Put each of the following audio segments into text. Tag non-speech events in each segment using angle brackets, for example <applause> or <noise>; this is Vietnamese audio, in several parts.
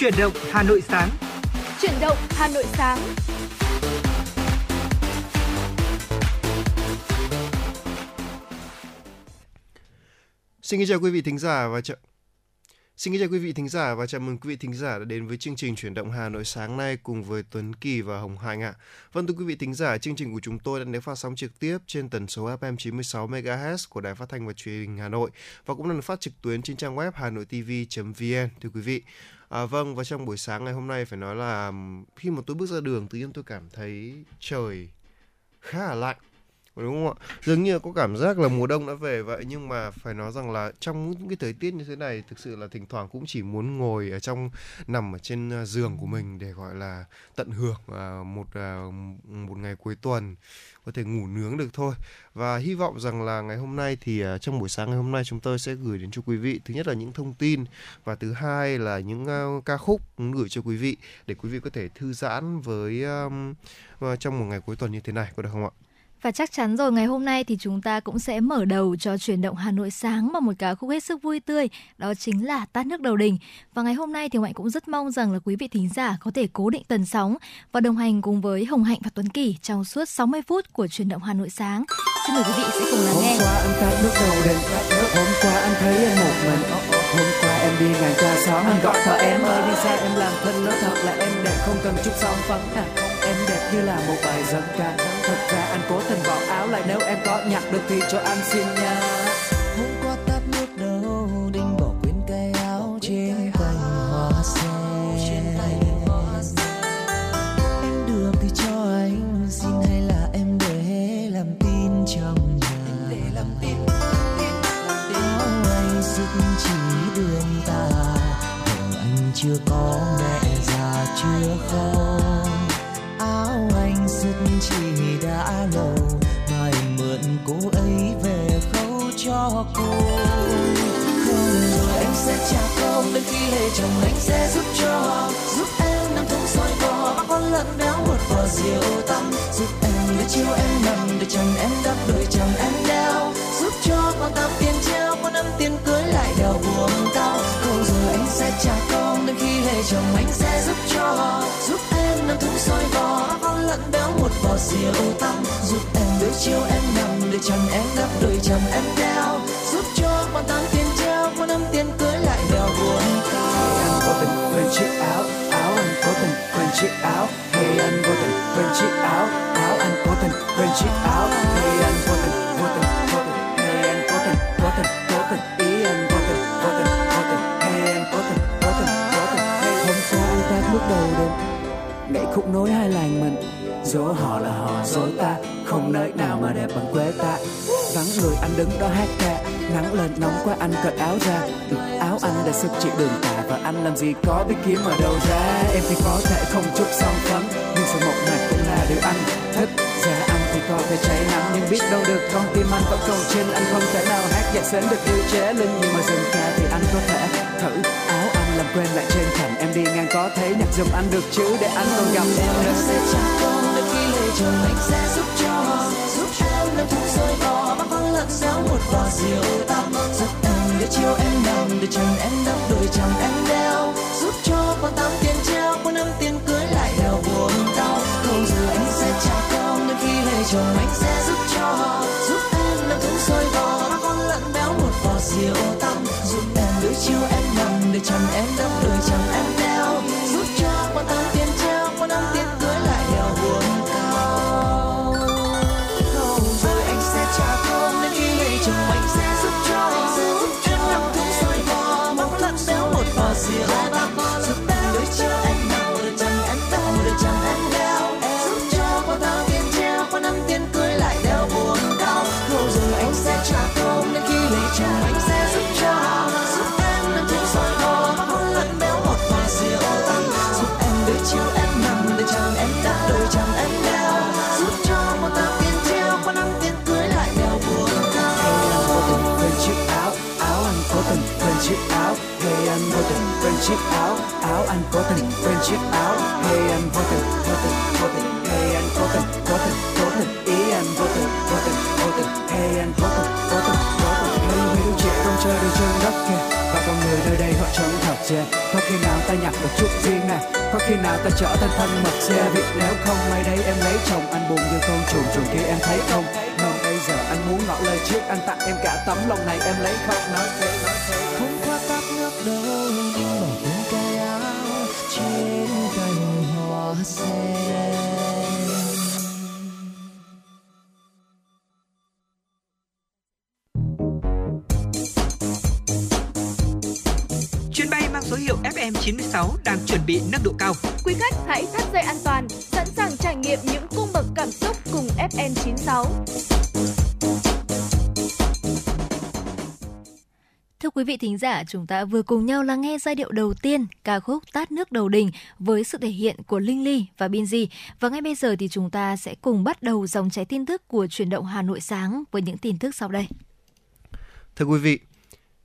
Chuyển động Hà Nội sáng. Chuyển động Hà Nội sáng. Xin chào quý vị thính giả và chào Xin chào quý vị thính giả và chào mừng quý vị thính giả đã đến với chương trình chuyển động Hà Nội sáng nay cùng với Tuấn Kỳ và Hồng Hạnh ạ. Vâng thưa quý vị thính giả, chương trình của chúng tôi đang được phát sóng trực tiếp trên tần số FM 96 MHz của Đài Phát thanh và Truyền hình Hà Nội và cũng đang được phát trực tuyến trên trang web hanoitv.vn thưa quý vị. À, vâng và trong buổi sáng ngày hôm nay phải nói là khi mà tôi bước ra đường tự nhiên tôi cảm thấy trời khá là lạnh đúng không ạ? Dường như có cảm giác là mùa đông đã về vậy, nhưng mà phải nói rằng là trong những cái thời tiết như thế này, thực sự là thỉnh thoảng cũng chỉ muốn ngồi ở trong, nằm ở trên à, giường của mình để, gọi là, tận hưởng à, một à, một ngày cuối tuần, có thể ngủ nướng được thôi. Và hy vọng rằng là ngày hôm nay thì trong buổi sáng ngày hôm nay chúng tôi sẽ gửi đến cho quý vị thứ nhất là những thông tin và thứ hai là những ca khúc gửi cho quý vị để quý vị có thể thư giãn với trong một ngày cuối tuần như thế này, có được không ạ? Và chắc chắn rồi ngày hôm nay thì chúng ta cũng sẽ mở đầu cho chuyển động Hà Nội sáng bằng một ca khúc hết sức vui tươi, đó chính là Tát nước đầu đình. Và ngày hôm nay thì Mạnh cũng rất mong rằng là quý vị thính giả có thể cố định tần sóng và đồng hành cùng với Hồng Hạnh và Tuấn Kỳ trong suốt 60 phút của chuyển động Hà Nội sáng. Xin mời quý vị sẽ cùng lắng nghe. Hôm qua anh tát nước đầu đình, hôm qua anh thấy em một mình, hôm qua em đi ngang qua xóm anh gọi thợ em ơi, đi xe em làm thân. Nói thật là em đẹp, không cần chút son phấn à em đẹp như là một bài dân ca. Thật ra anh cố tình bỏ áo lại, nếu em có nhặt được thì cho anh xin nha. Chồng anh sẽ giúp cho giúp em nằm thúng soi bò con lợn béo một vò rượu tăm, giúp em đôi chiều em nằm để chồng em đắp đôi chồng em đeo giúp cho con tám tiền treo, con năm tiền cưới lại đeo buồn cao. Anh vô tình quên chiếc áo áo anh cố tình quên chiếc áo. Hey, anh vô tình quên chiếc áo áo anh cố tình quên chiếc áo. Hey, anh vô tình khúc nối hai làng mình. Dỗ họ là họ dỗ ta không nơi nào mà đẹp bằng quê ta. Vắng người anh đứng đó hát ca nắng lên nóng quá anh cởi áo ra. Ừ, áo anh đã sức chịu đường tà và anh làm gì có biết kiếm ở đâu ra. Em thì có thể không chút song phấn nhưng sự một mặt cũng là điều anh thích. Ra anh thì có thể cháy nắng nhưng biết đâu được con tim anh vẫn còn trên. Anh không thể nào hát nhạc sến được yêu chế linh nhưng mà dừng ca thì anh có thể thử quên lại trên thành em đi ngang có thấy nhạc giùm anh được chứ? Để anh còn gặp em. Nữa sẽ trả con đến khi lệ chồng anh sẽ giúp cho. Giúp em nằm thú rơi bò bắt con lợn xéo một vò rượu tăm giúp em để chiều em nằm, để chân em đắp đôi chồng em chiếc áo. Hey anh vô tình vô tình vô tình. Hey anh cố tình cố tình cố tình. Ý anh vô tình vô tình vô tình. Hey anh cố tình cố tình cố tình. Hey, mấy đứa trẻ không chơi được trên đất kia và con người nơi đây họ chẳng thật yeah. có khi nào ta nhặt được chút riêng nè. Có khi nào ta trở thành thân mật xe vì nếu không may đây em lấy chồng anh buồn như con chuồn chuồn kia em thấy không? Non bây giờ anh muốn ngỏ lời trước anh tặng em cả tấm lòng này em lấy không nói thế. FN96. Thưa quý vị thính giả, chúng ta vừa cùng nhau lắng nghe giai điệu đầu tiên ca khúc Tát nước đầu đình với sự thể hiện của Linh Ly và Binzy. Và ngay bây giờ thì chúng ta sẽ cùng bắt đầu dòng cháy tin tức của chuyển động Hà Nội sáng với những tin tức sau đây. Thưa quý vị,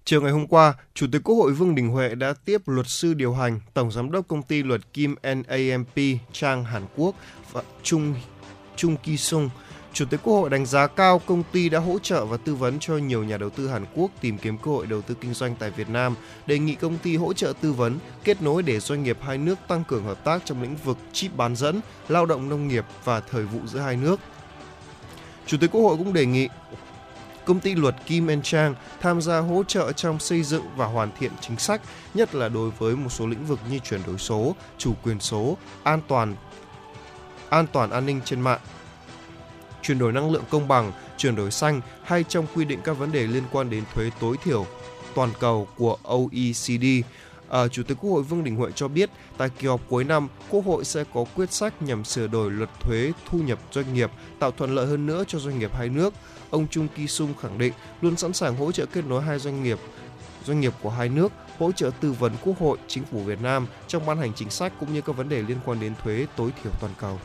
Chiều ngày hôm qua, Chủ tịch Quốc hội Vương Đình Huệ đã tiếp luật sư điều hành, Tổng giám đốc công ty luật Kim NAMP Trang Hàn Quốc và Trung Trung Ki Sung. Chủ tịch Quốc hội đánh giá cao công ty đã hỗ trợ và tư vấn cho nhiều nhà đầu tư Hàn Quốc tìm kiếm cơ hội đầu tư kinh doanh tại Việt Nam, đề nghị công ty hỗ trợ tư vấn, kết nối để doanh nghiệp hai nước tăng cường hợp tác trong lĩnh vực chip bán dẫn, lao động nông nghiệp và thời vụ giữa hai nước. Chủ tịch Quốc hội cũng đề nghị công ty luật Kim En Chang tham gia hỗ trợ trong xây dựng và hoàn thiện chính sách, nhất là đối với một số lĩnh vực như chuyển đổi số, chủ quyền số, an toàn an toàn an ninh trên mạng, chuyển đổi năng lượng công bằng, chuyển đổi xanh hay trong quy định các vấn đề liên quan đến thuế tối thiểu toàn cầu của OECD. À, Chủ tịch Quốc hội Vương Đình Huệ cho biết, tại kỳ họp cuối năm, Quốc hội sẽ có quyết sách nhằm sửa đổi luật thuế thu nhập doanh nghiệp, tạo thuận lợi hơn nữa cho doanh nghiệp hai nước. Ông Chung Ki Sung khẳng định luôn sẵn sàng hỗ trợ kết nối hai doanh nghiệp doanh nghiệp của hai nước, hỗ trợ tư vấn Quốc hội, Chính phủ Việt Nam trong ban hành chính sách cũng như các vấn đề liên quan đến thuế tối thiểu toàn cầu.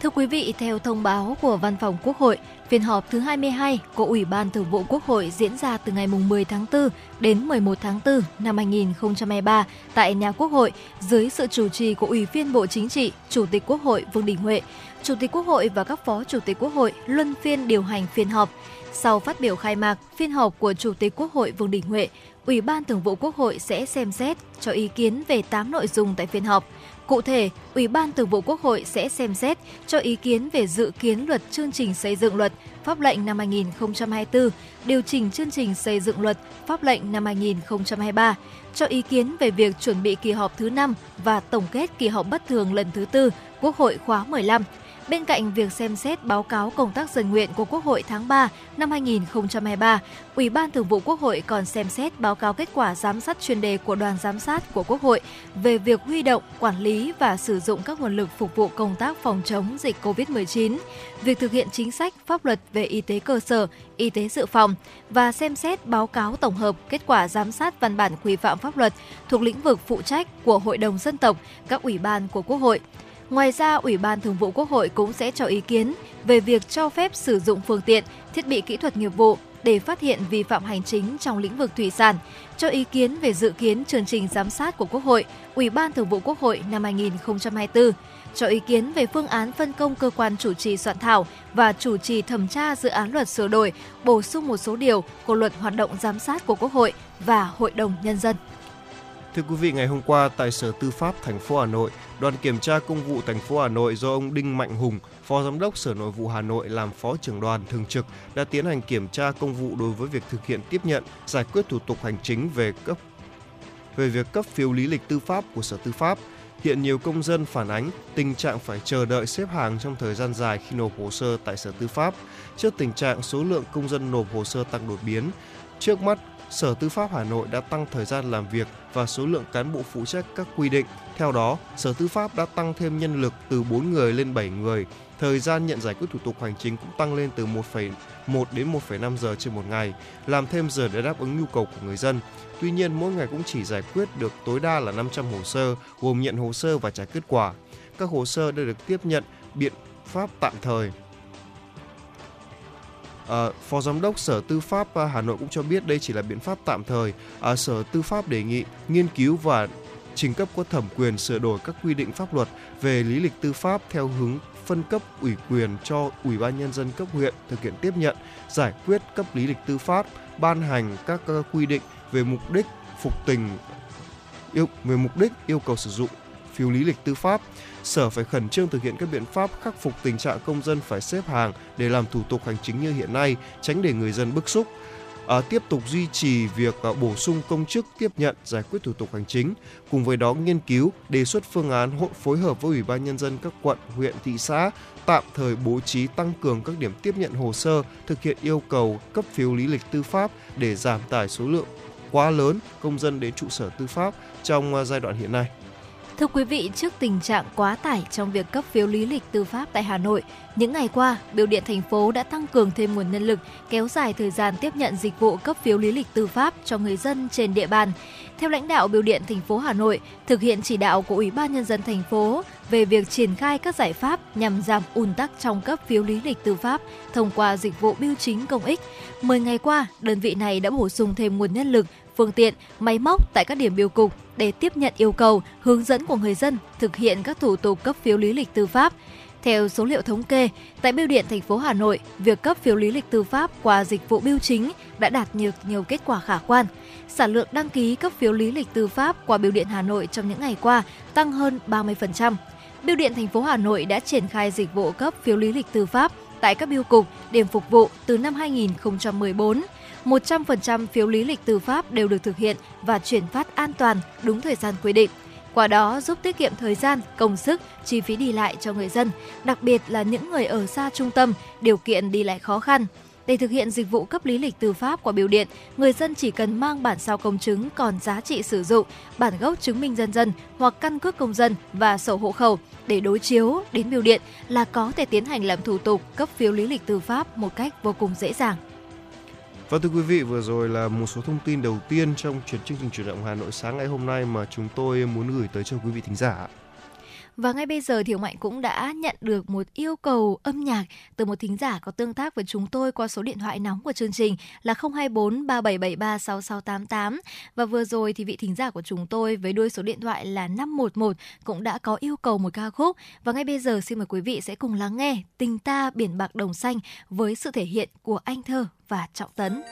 Thưa quý vị, theo thông báo của Văn phòng Quốc hội, phiên họp thứ 22 của Ủy ban Thường vụ Quốc hội diễn ra từ ngày 10 tháng 4 đến 11 tháng 4 năm 2023 tại nhà Quốc hội dưới sự chủ trì của Ủy viên Bộ Chính trị, Chủ tịch Quốc hội Vương Đình Huệ. Chủ tịch Quốc hội và các phó Chủ tịch Quốc hội luân phiên điều hành phiên họp. Sau phát biểu khai mạc phiên họp của Chủ tịch Quốc hội Vương Đình Huệ, Ủy ban Thường vụ Quốc hội sẽ xem xét cho ý kiến về 8 nội dung tại phiên họp. Cụ thể, Ủy ban Thường vụ Quốc hội sẽ xem xét cho ý kiến về dự kiến luật chương trình xây dựng luật pháp lệnh năm 2024, điều chỉnh chương trình xây dựng luật pháp lệnh năm 2023, cho ý kiến về việc chuẩn bị kỳ họp thứ 5 và tổng kết kỳ họp bất thường lần thứ tư Quốc hội khóa 15 Bên cạnh việc xem xét báo cáo công tác dân nguyện của Quốc hội tháng 3 năm 2023, Ủy ban Thường vụ Quốc hội còn xem xét báo cáo kết quả giám sát chuyên đề của đoàn giám sát của Quốc hội về việc huy động, quản lý và sử dụng các nguồn lực phục vụ công tác phòng chống dịch COVID-19, việc thực hiện chính sách pháp luật về y tế cơ sở, y tế dự phòng và xem xét báo cáo tổng hợp kết quả giám sát văn bản quy phạm pháp luật thuộc lĩnh vực phụ trách của Hội đồng dân tộc, các ủy ban của Quốc hội. Ngoài ra, Ủy ban Thường vụ Quốc hội cũng sẽ cho ý kiến về việc cho phép sử dụng phương tiện, thiết bị kỹ thuật nghiệp vụ để phát hiện vi phạm hành chính trong lĩnh vực thủy sản, cho ý kiến về dự kiến chương trình giám sát của Quốc hội, Ủy ban Thường vụ Quốc hội năm 2024, cho ý kiến về phương án phân công cơ quan chủ trì soạn thảo và chủ trì thẩm tra dự án luật sửa đổi, bổ sung một số điều của luật hoạt động giám sát của Quốc hội và Hội đồng Nhân dân. Thưa quý vị, ngày hôm qua tại Sở Tư pháp thành phố Hà Nội, đoàn kiểm tra công vụ thành phố Hà Nội do ông Đinh Mạnh Hùng, Phó Giám đốc Sở Nội vụ Hà Nội làm Phó trưởng đoàn thường trực đã tiến hành kiểm tra công vụ đối với việc thực hiện tiếp nhận, giải quyết thủ tục hành chính về cấp về việc cấp phiếu lý lịch tư pháp của Sở Tư pháp. Hiện nhiều công dân phản ánh tình trạng phải chờ đợi xếp hàng trong thời gian dài khi nộp hồ sơ tại Sở Tư pháp. Trước tình trạng số lượng công dân nộp hồ sơ tăng đột biến, trước mắt Sở Tư pháp Hà Nội đã tăng thời gian làm việc và số lượng cán bộ phụ trách các quy định. Theo đó, Sở Tư pháp đã tăng thêm nhân lực từ 4 người lên 7 người. Thời gian nhận giải quyết thủ tục hành chính cũng tăng lên từ 1,1 đến 1,5 giờ trên một ngày, làm thêm giờ để đáp ứng nhu cầu của người dân. Tuy nhiên, mỗi ngày cũng chỉ giải quyết được tối đa là 500 hồ sơ, gồm nhận hồ sơ và trả kết quả. Các hồ sơ đã được tiếp nhận biện pháp tạm thời À, Phó Giám đốc Sở Tư pháp ờ, Hà Nội cũng cho biết đây chỉ là biện pháp tạm thời. À, Sở Tư pháp đề nghị nghiên cứu và trình cấp có thẩm quyền sửa đổi các quy định pháp luật về lý lịch tư pháp theo hướng phân cấp ủy quyền cho Ủy ban Nhân dân cấp huyện thực hiện tiếp nhận, giải quyết cấp lý lịch tư pháp, ban hành các quy định về mục đích phục tình yêu về mục đích yêu cầu sử dụng phiếu lý lịch tư pháp. Sở phải khẩn trương thực hiện các biện pháp khắc phục tình trạng công dân phải xếp hàng để làm thủ tục hành chính như hiện nay, tránh để người dân bức xúc. À, tiếp tục duy trì việc à, bổ sung công chức tiếp nhận giải quyết thủ tục hành chính, cùng với đó nghiên cứu đề xuất phương án hội phối hợp với ủy ban nhân dân các quận, huyện, thị xã tạm thời bố trí tăng cường các điểm tiếp nhận hồ sơ, thực hiện yêu cầu cấp phiếu lý lịch tư pháp để giảm tải số lượng quá lớn công dân đến trụ sở tư pháp trong à, giai đoạn hiện nay. Thưa quý vị, trước tình trạng quá tải trong việc cấp phiếu lý lịch tư pháp tại Hà Nội, những ngày qua, Biêu điện thành phố đã tăng cường thêm nguồn nhân lực, kéo dài thời gian tiếp nhận dịch vụ cấp phiếu lý lịch tư pháp cho người dân trên địa bàn. Theo lãnh đạo Biêu điện thành phố Hà Nội, thực hiện chỉ đạo của Ủy ban nhân dân thành phố về việc triển khai các giải pháp nhằm giảm ùn tắc trong cấp phiếu lý lịch tư pháp thông qua dịch vụ bưu chính công ích. 10 ngày qua, đơn vị này đã bổ sung thêm nguồn nhân lực, phương tiện, máy móc tại các điểm biêu cục để tiếp nhận yêu cầu, hướng dẫn của người dân thực hiện các thủ tục cấp phiếu lý lịch tư pháp. Theo số liệu thống kê, tại Bưu điện thành phố Hà Nội, việc cấp phiếu lý lịch tư pháp qua dịch vụ bưu chính đã đạt nhiều nhiều kết quả khả quan. Sản lượng đăng ký cấp phiếu lý lịch tư pháp qua Bưu điện Hà Nội trong những ngày qua tăng hơn 30%. Bưu điện thành phố Hà Nội đã triển khai dịch vụ cấp phiếu lý lịch tư pháp tại các biêu cục, điểm phục vụ từ năm 2014. 100% phiếu lý lịch tư pháp đều được thực hiện và chuyển phát an toàn đúng thời gian quy định. Qua đó giúp tiết kiệm thời gian, công sức, chi phí đi lại cho người dân, đặc biệt là những người ở xa trung tâm, điều kiện đi lại khó khăn. Để thực hiện dịch vụ cấp lý lịch tư pháp qua biểu điện, người dân chỉ cần mang bản sao công chứng còn giá trị sử dụng, bản gốc chứng minh dân dân hoặc căn cước công dân và sổ hộ khẩu để đối chiếu đến biểu điện là có thể tiến hành làm thủ tục cấp phiếu lý lịch tư pháp một cách vô cùng dễ dàng. Và thưa quý vị, vừa rồi là một số thông tin đầu tiên trong chuyến chương trình chuyển động Hà Nội sáng ngày hôm nay mà chúng tôi muốn gửi tới cho quý vị thính giả. Và ngay bây giờ thì ông Mạnh cũng đã nhận được một yêu cầu âm nhạc từ một thính giả có tương tác với chúng tôi qua số điện thoại nóng của chương trình là 024 3773 6688 và vừa rồi thì vị thính giả của chúng tôi với đuôi số điện thoại là 511 cũng đã có yêu cầu một ca khúc. Và ngay bây giờ xin mời quý vị sẽ cùng lắng nghe Tình ta biển bạc đồng xanh với sự thể hiện của Anh Thơ và Trọng Tấn.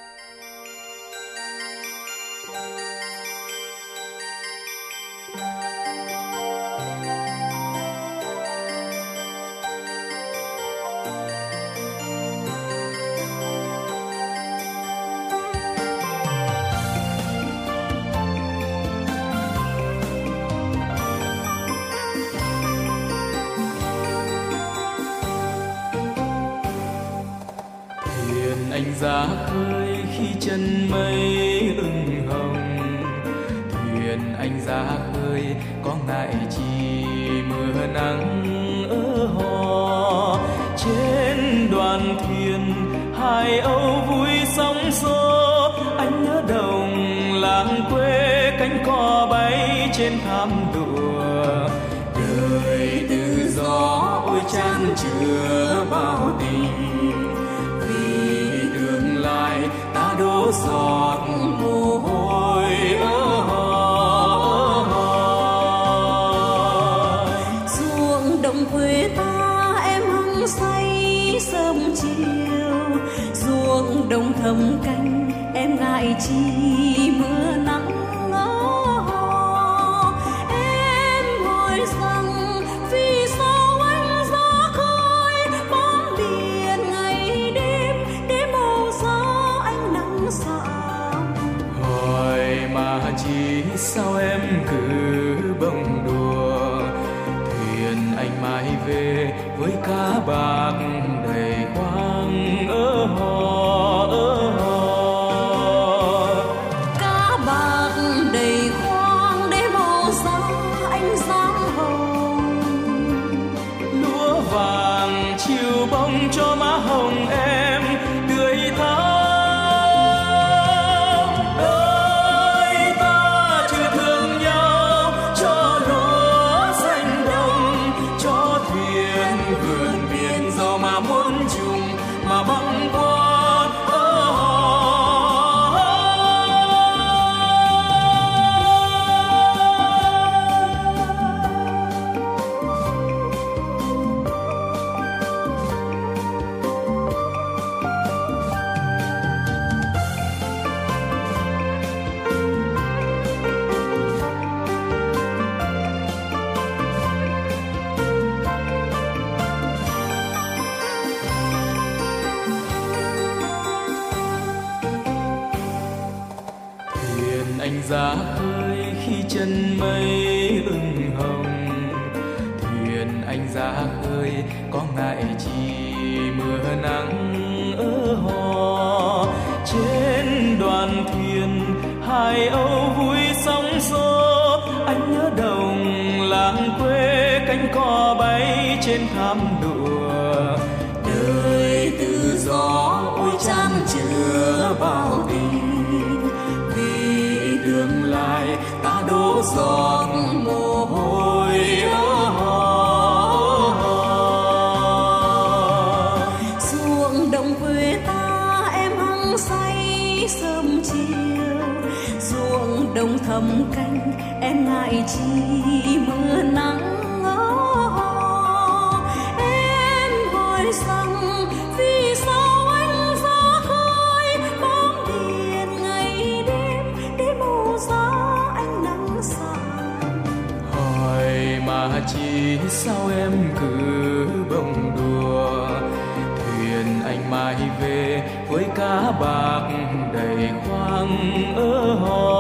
Ngại chi mưa nắng ở hò. Trên đoàn thuyền, hai âu vui sóng xô. Anh nhớ đồng làng quê cánh cò bay trên thảm đùa đời tự do ôi chan chứa bao tình. Vì tương lai ta đổ giọt ruộng canh em ngại chi anh ra khơi khi chân mây ửng hồng. Thuyền anh ra khơi có ngại chi mưa nắng ở hò. Trên đoàn thuyền, hai âu vui sóng gió anh nhớ đồng làng quê cánh cò bay trên thảm đùa đời tự do ôi chan chứa bao thầm canh em ngại chi. Sao em cứ bông đùa? Thuyền anh mai về với cá bạc đầy khoang ở hò.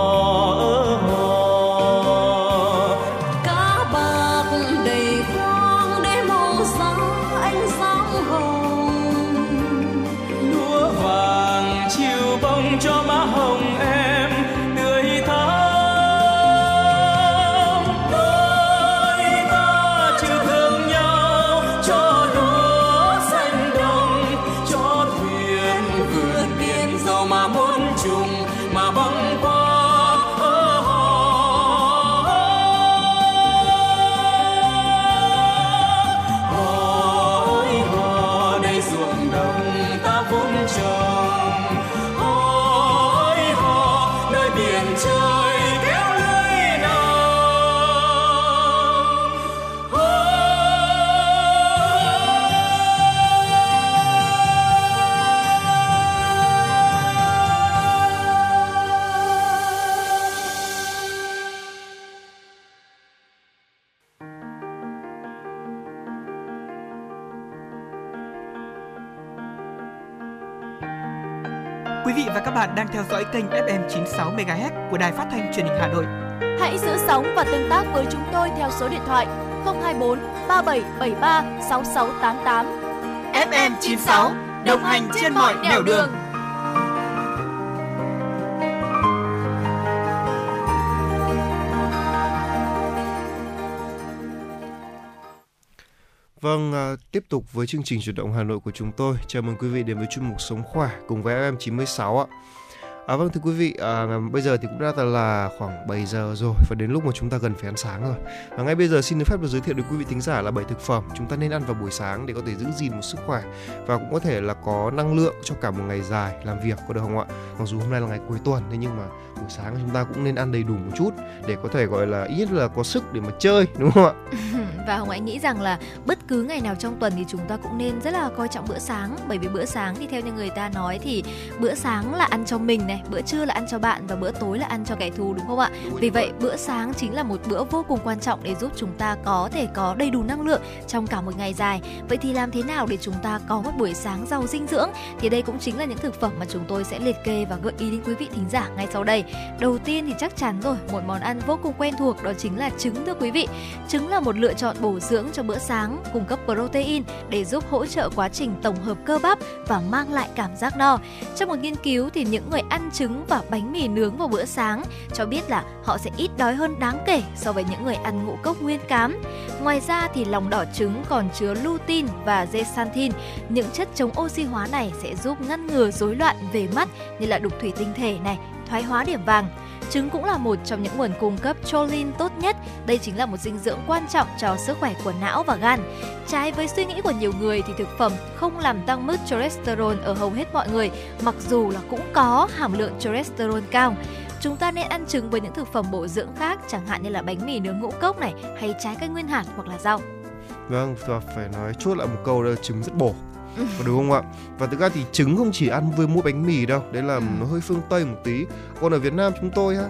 Đang theo dõi kênh FM 96 MHz của Đài Phát thanh Truyền hình Hà Nội. Hãy giữ sóng và tương tác với chúng tôi theo số điện thoại 024 3773 6688. FM 96 đồng hành trên mọi nẻo đường. Vâng, à, tiếp tục với chương trình chuyển động Hà Nội của chúng tôi. Chào mừng quý vị đến với chuyên mục Sống Khỏe cùng với FM 96 ạ. À, vâng thưa quý vị, à, bây giờ thì cũng đã là khoảng 7 giờ rồi và đến lúc mà chúng ta gần phải ăn sáng rồi. Và ngay bây giờ xin được phép được giới thiệu đến quý vị thính giả là 7 thực phẩm chúng ta nên ăn vào buổi sáng để có thể giữ gìn một sức khỏe và cũng có thể là có năng lượng cho cả một ngày dài làm việc có được không ạ? Mặc dù hôm nay là ngày cuối tuần thế nhưng mà buổi sáng chúng ta cũng nên ăn đầy đủ một chút để có thể gọi là ít nhất là có sức để mà chơi đúng không ạ? <laughs> và hồng anh nghĩ rằng là bất cứ ngày nào trong tuần thì chúng ta cũng nên rất là coi trọng bữa sáng. Bởi vì bữa sáng thì theo như người ta nói thì bữa sáng là ăn cho mình này bữa trưa là ăn cho bạn và bữa tối là ăn cho kẻ thù đúng không ạ? Vì vậy bữa sáng chính là một bữa vô cùng quan trọng để giúp chúng ta có thể có đầy đủ năng lượng trong cả một ngày dài. Vậy thì làm thế nào để chúng ta có một buổi sáng giàu dinh dưỡng? Thì đây cũng chính là những thực phẩm mà chúng tôi sẽ liệt kê và gợi ý đến quý vị thính giả ngay sau đây đầu tiên thì chắc chắn rồi, một món ăn vô cùng quen thuộc đó chính là trứng, thưa quý vị. Trứng là một lựa chọn bổ dưỡng cho bữa sáng, cung cấp protein để giúp hỗ trợ quá trình tổng hợp cơ bắp và mang lại cảm giác no. Trong một nghiên cứu thì những người ăn trứng và bánh mì nướng vào bữa sáng cho biết là họ sẽ ít đói hơn đáng kể so với những người ăn ngũ cốc nguyên cám. Ngoài ra thì lòng đỏ trứng còn chứa lutein và zeaxanthin. Những chất chống oxy hóa này sẽ giúp ngăn ngừa rối loạn về mắt như là đục thủy tinh thể này thoái hóa điểm vàng Trứng cũng là một trong những nguồn cung cấp choline tốt nhất. Đây chính là một dinh dưỡng quan trọng cho sức khỏe của não và gan. Trái với suy nghĩ của nhiều người thì thực phẩm không làm tăng mức cholesterol ở hầu hết mọi người, mặc dù là cũng có hàm lượng cholesterol cao. Chúng ta nên ăn trứng với những thực phẩm bổ dưỡng khác, chẳng hạn như là bánh mì nướng ngũ cốc này hay trái cây nguyên hạt hoặc là rau. Vâng, và phải nói chốt lại một câu là trứng rất bổ. Có đúng không ạ? Và thực ra thì trứng không chỉ ăn với mua bánh mì đâu, đấy là Ừ. nó hơi phương Tây một tí. Còn ở Việt Nam chúng tôi ha,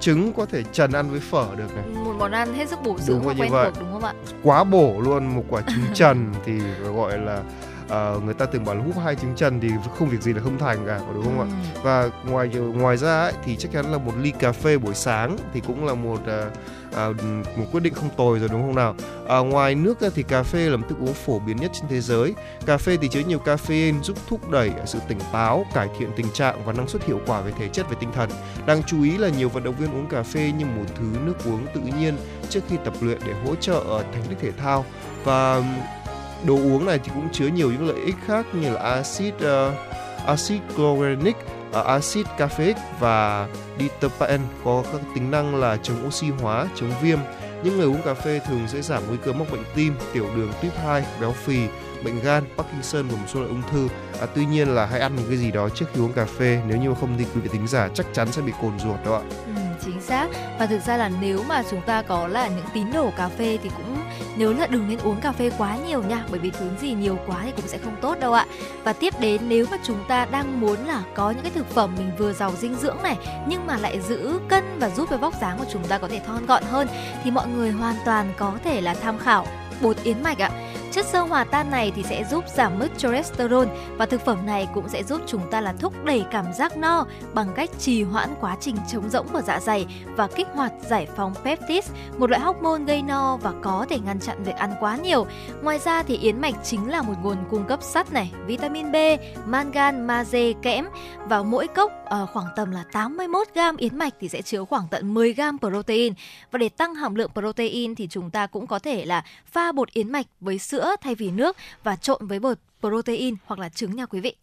trứng có thể trần ăn với phở được này. Một món ăn hết sức bổ dưỡng Đúng và quen vậy. thuộc đúng không ạ? Quá bổ luôn một quả trứng <laughs> trần thì gọi là ờ, người ta từng bảo là hút hai trứng trần thì không việc gì là không thành cả đúng không ạ Ừ. và ngoài ngoài ra ấy, thì chắc chắn là một ly cà phê buổi sáng thì cũng là một ờ, à, một quyết định không tồi rồi đúng không nào À, ngoài nước ra thì cà phê là một thức uống phổ biến nhất trên thế giới. Cà phê thì chứa nhiều caffeine giúp thúc đẩy sự tỉnh táo, cải thiện tình trạng và năng suất hiệu quả về thể chất và tinh thần. Đáng chú ý là nhiều vận động viên uống cà phê như một thứ nước uống tự nhiên trước khi tập luyện để hỗ trợ ở thành tích thể thao và đồ uống này thì cũng chứa nhiều những lợi ích khác như là axit uh, axit chlorenic, uh, axit caffeic và diterpen có các tính năng là chống oxy hóa, chống viêm. Những người uống cà phê thường sẽ giảm nguy cơ mắc bệnh tim, tiểu đường tuyếp 2, béo phì, bệnh gan, Parkinson và một số loại ung thư. À, tuy nhiên là hãy ăn một cái gì đó trước khi uống cà phê, nếu như mà không thì quý vị thính giả chắc chắn sẽ bị cồn ruột đó ạ. Ừ, chính xác và thực ra là nếu mà chúng ta có là những tín đồ cà phê thì cũng nhớ là đừng nên uống cà phê quá nhiều nha, bởi vì thứ gì nhiều quá thì cũng sẽ không tốt đâu ạ. Và tiếp đến, nếu mà chúng ta đang muốn là có những cái thực phẩm mình vừa giàu dinh dưỡng này, nhưng mà lại giữ cân và giúp cho vóc dáng của chúng ta có thể thon gọn hơn, thì mọi người hoàn toàn có thể là tham khảo bột yến mạch ạ. Chất xơ hòa tan này thì sẽ giúp giảm mức cholesterol và thực phẩm này cũng sẽ giúp chúng ta là thúc đẩy cảm giác no bằng cách trì hoãn quá trình chống rỗng của dạ dày và kích hoạt giải phóng peptides, một loại hormone gây no và có thể ngăn chặn việc ăn quá nhiều. Ngoài ra thì yến mạch chính là một nguồn cung cấp sắt này, vitamin B, mangan, magie, kẽm và mỗi cốc à, khoảng tầm là 81 gram yến mạch thì sẽ chứa khoảng tận 10 gram protein và để tăng hàm lượng protein thì chúng ta cũng có thể là pha bột yến mạch với sữa thay vì nước và trộn với bột protein hoặc là trứng nha quý vị.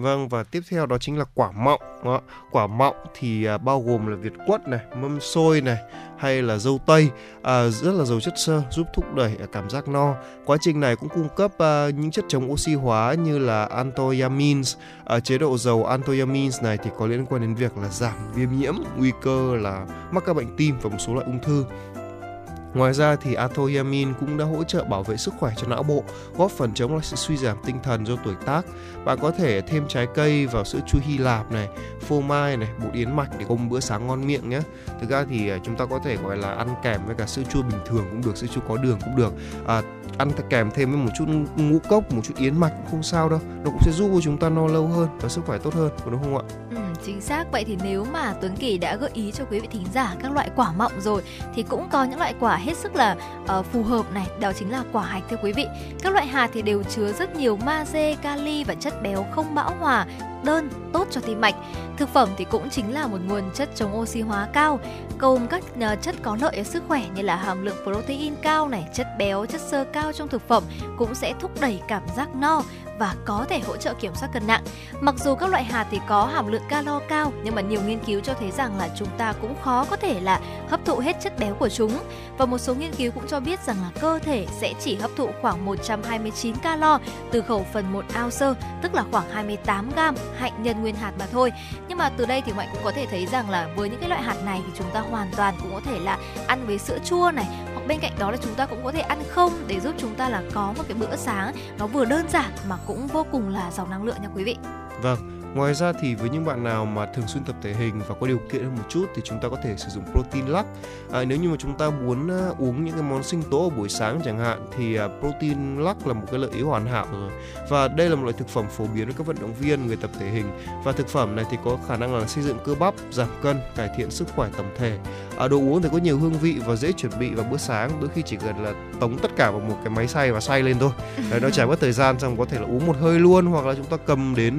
Vâng và tiếp theo đó chính là quả mọng. Đó. Quả mọng thì à, bao gồm là việt quất này, mâm xôi này hay là dâu tây à, rất là giàu chất xơ giúp thúc đẩy à, cảm giác no. Quá trình này cũng cung cấp à, những chất chống oxy hóa như là anthocyanins. À, chế độ dầu anthocyanins này thì có liên quan đến việc là giảm viêm nhiễm, nguy cơ là mắc các bệnh tim và một số loại ung thư. Ngoài ra thì anthoyamin cũng đã hỗ trợ bảo vệ sức khỏe cho não bộ, góp phần chống lại sự suy giảm tinh thần do tuổi tác. Bạn có thể thêm trái cây vào sữa chua Hy Lạp này, phô mai này, bột yến mạch để có một bữa sáng ngon miệng nhé. Thực ra thì à, chúng ta có thể gọi là ăn kèm với cả sữa chua bình thường cũng được, sữa chua có đường cũng được. À, ăn kèm thêm với một chút ngũ cốc, một chút yến mạch cũng không sao đâu. Nó cũng sẽ giúp cho chúng ta no lâu hơn và sức khỏe tốt hơn, đúng không ạ? Ừ, chính xác vậy thì nếu mà Tuấn Kỳ đã gợi ý cho quý vị thính giả các loại quả mọng rồi thì cũng có những loại quả hết sức là uh, phù hợp này đó chính là quả hạch thưa quý vị các loại hạt thì đều chứa rất nhiều magie kali và chất béo không bão hòa đơn tốt cho tim mạch thực phẩm thì cũng chính là một nguồn chất chống oxy hóa cao, gồm các ờ, chất có lợi cho sức khỏe như là hàm lượng protein cao này, chất béo, chất xơ cao trong thực phẩm cũng sẽ thúc đẩy cảm giác no và có thể hỗ trợ kiểm soát cân nặng Mặc dù các loại hạt thì có hàm lượng calo cao, nhưng mà nhiều nghiên cứu cho thấy rằng là chúng ta cũng khó có thể là hấp thụ hết chất béo của chúng và một số nghiên cứu cũng cho biết rằng là cơ thể sẽ chỉ hấp thụ khoảng 129 calo từ khẩu phần 1 ounce, tức là khoảng 28 gram hạnh nhân nguyên hạt mà thôi. Nhưng mà từ đây thì mọi cũng có thể thấy rằng là với những cái loại hạt này thì chúng ta hoàn toàn cũng có thể là ăn với sữa chua này hoặc bên cạnh đó là chúng ta cũng có thể ăn không để giúp chúng ta là có một cái bữa sáng nó vừa đơn giản mà cũng vô cùng là giàu năng lượng nha quý vị. Vâng, ngoài ra thì với những bạn nào mà thường xuyên tập thể hình và có điều kiện hơn một chút thì chúng ta có thể sử dụng protein lắc. À, nếu như mà chúng ta muốn à, uống những cái món sinh tố ở buổi sáng chẳng hạn thì à, protein lắc là một cái lợi ý hoàn hảo rồi. Và đây là một loại thực phẩm phổ biến với các vận động viên, người tập thể hình và thực phẩm này thì có khả năng là xây dựng cơ bắp, giảm cân, cải thiện sức khỏe tổng thể. À, đồ uống thì có nhiều hương vị và dễ chuẩn bị vào bữa sáng, đôi khi chỉ cần là tống tất cả vào một cái máy xay và xay lên thôi. Đấy, nó <laughs> trải mất thời gian xong có thể là uống một hơi luôn hoặc là chúng ta cầm đến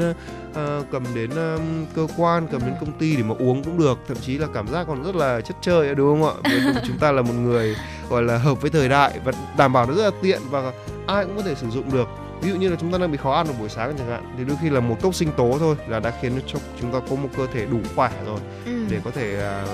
ờ, cầm đến ờ, cơ quan cầm đến công ty để mà uống cũng được. Thậm chí là cảm giác còn rất là chất chơi đúng không ạ? Bởi vì chúng ta là một người gọi là hợp với thời đại và đảm bảo nó rất là tiện và ai cũng có thể sử dụng được. Ví dụ như là chúng ta đang bị khó ăn vào buổi sáng chẳng hạn thì đôi khi là một cốc sinh tố thôi là đã khiến cho chúng ta có một cơ thể đủ khỏe rồi Ừ. để có thể à,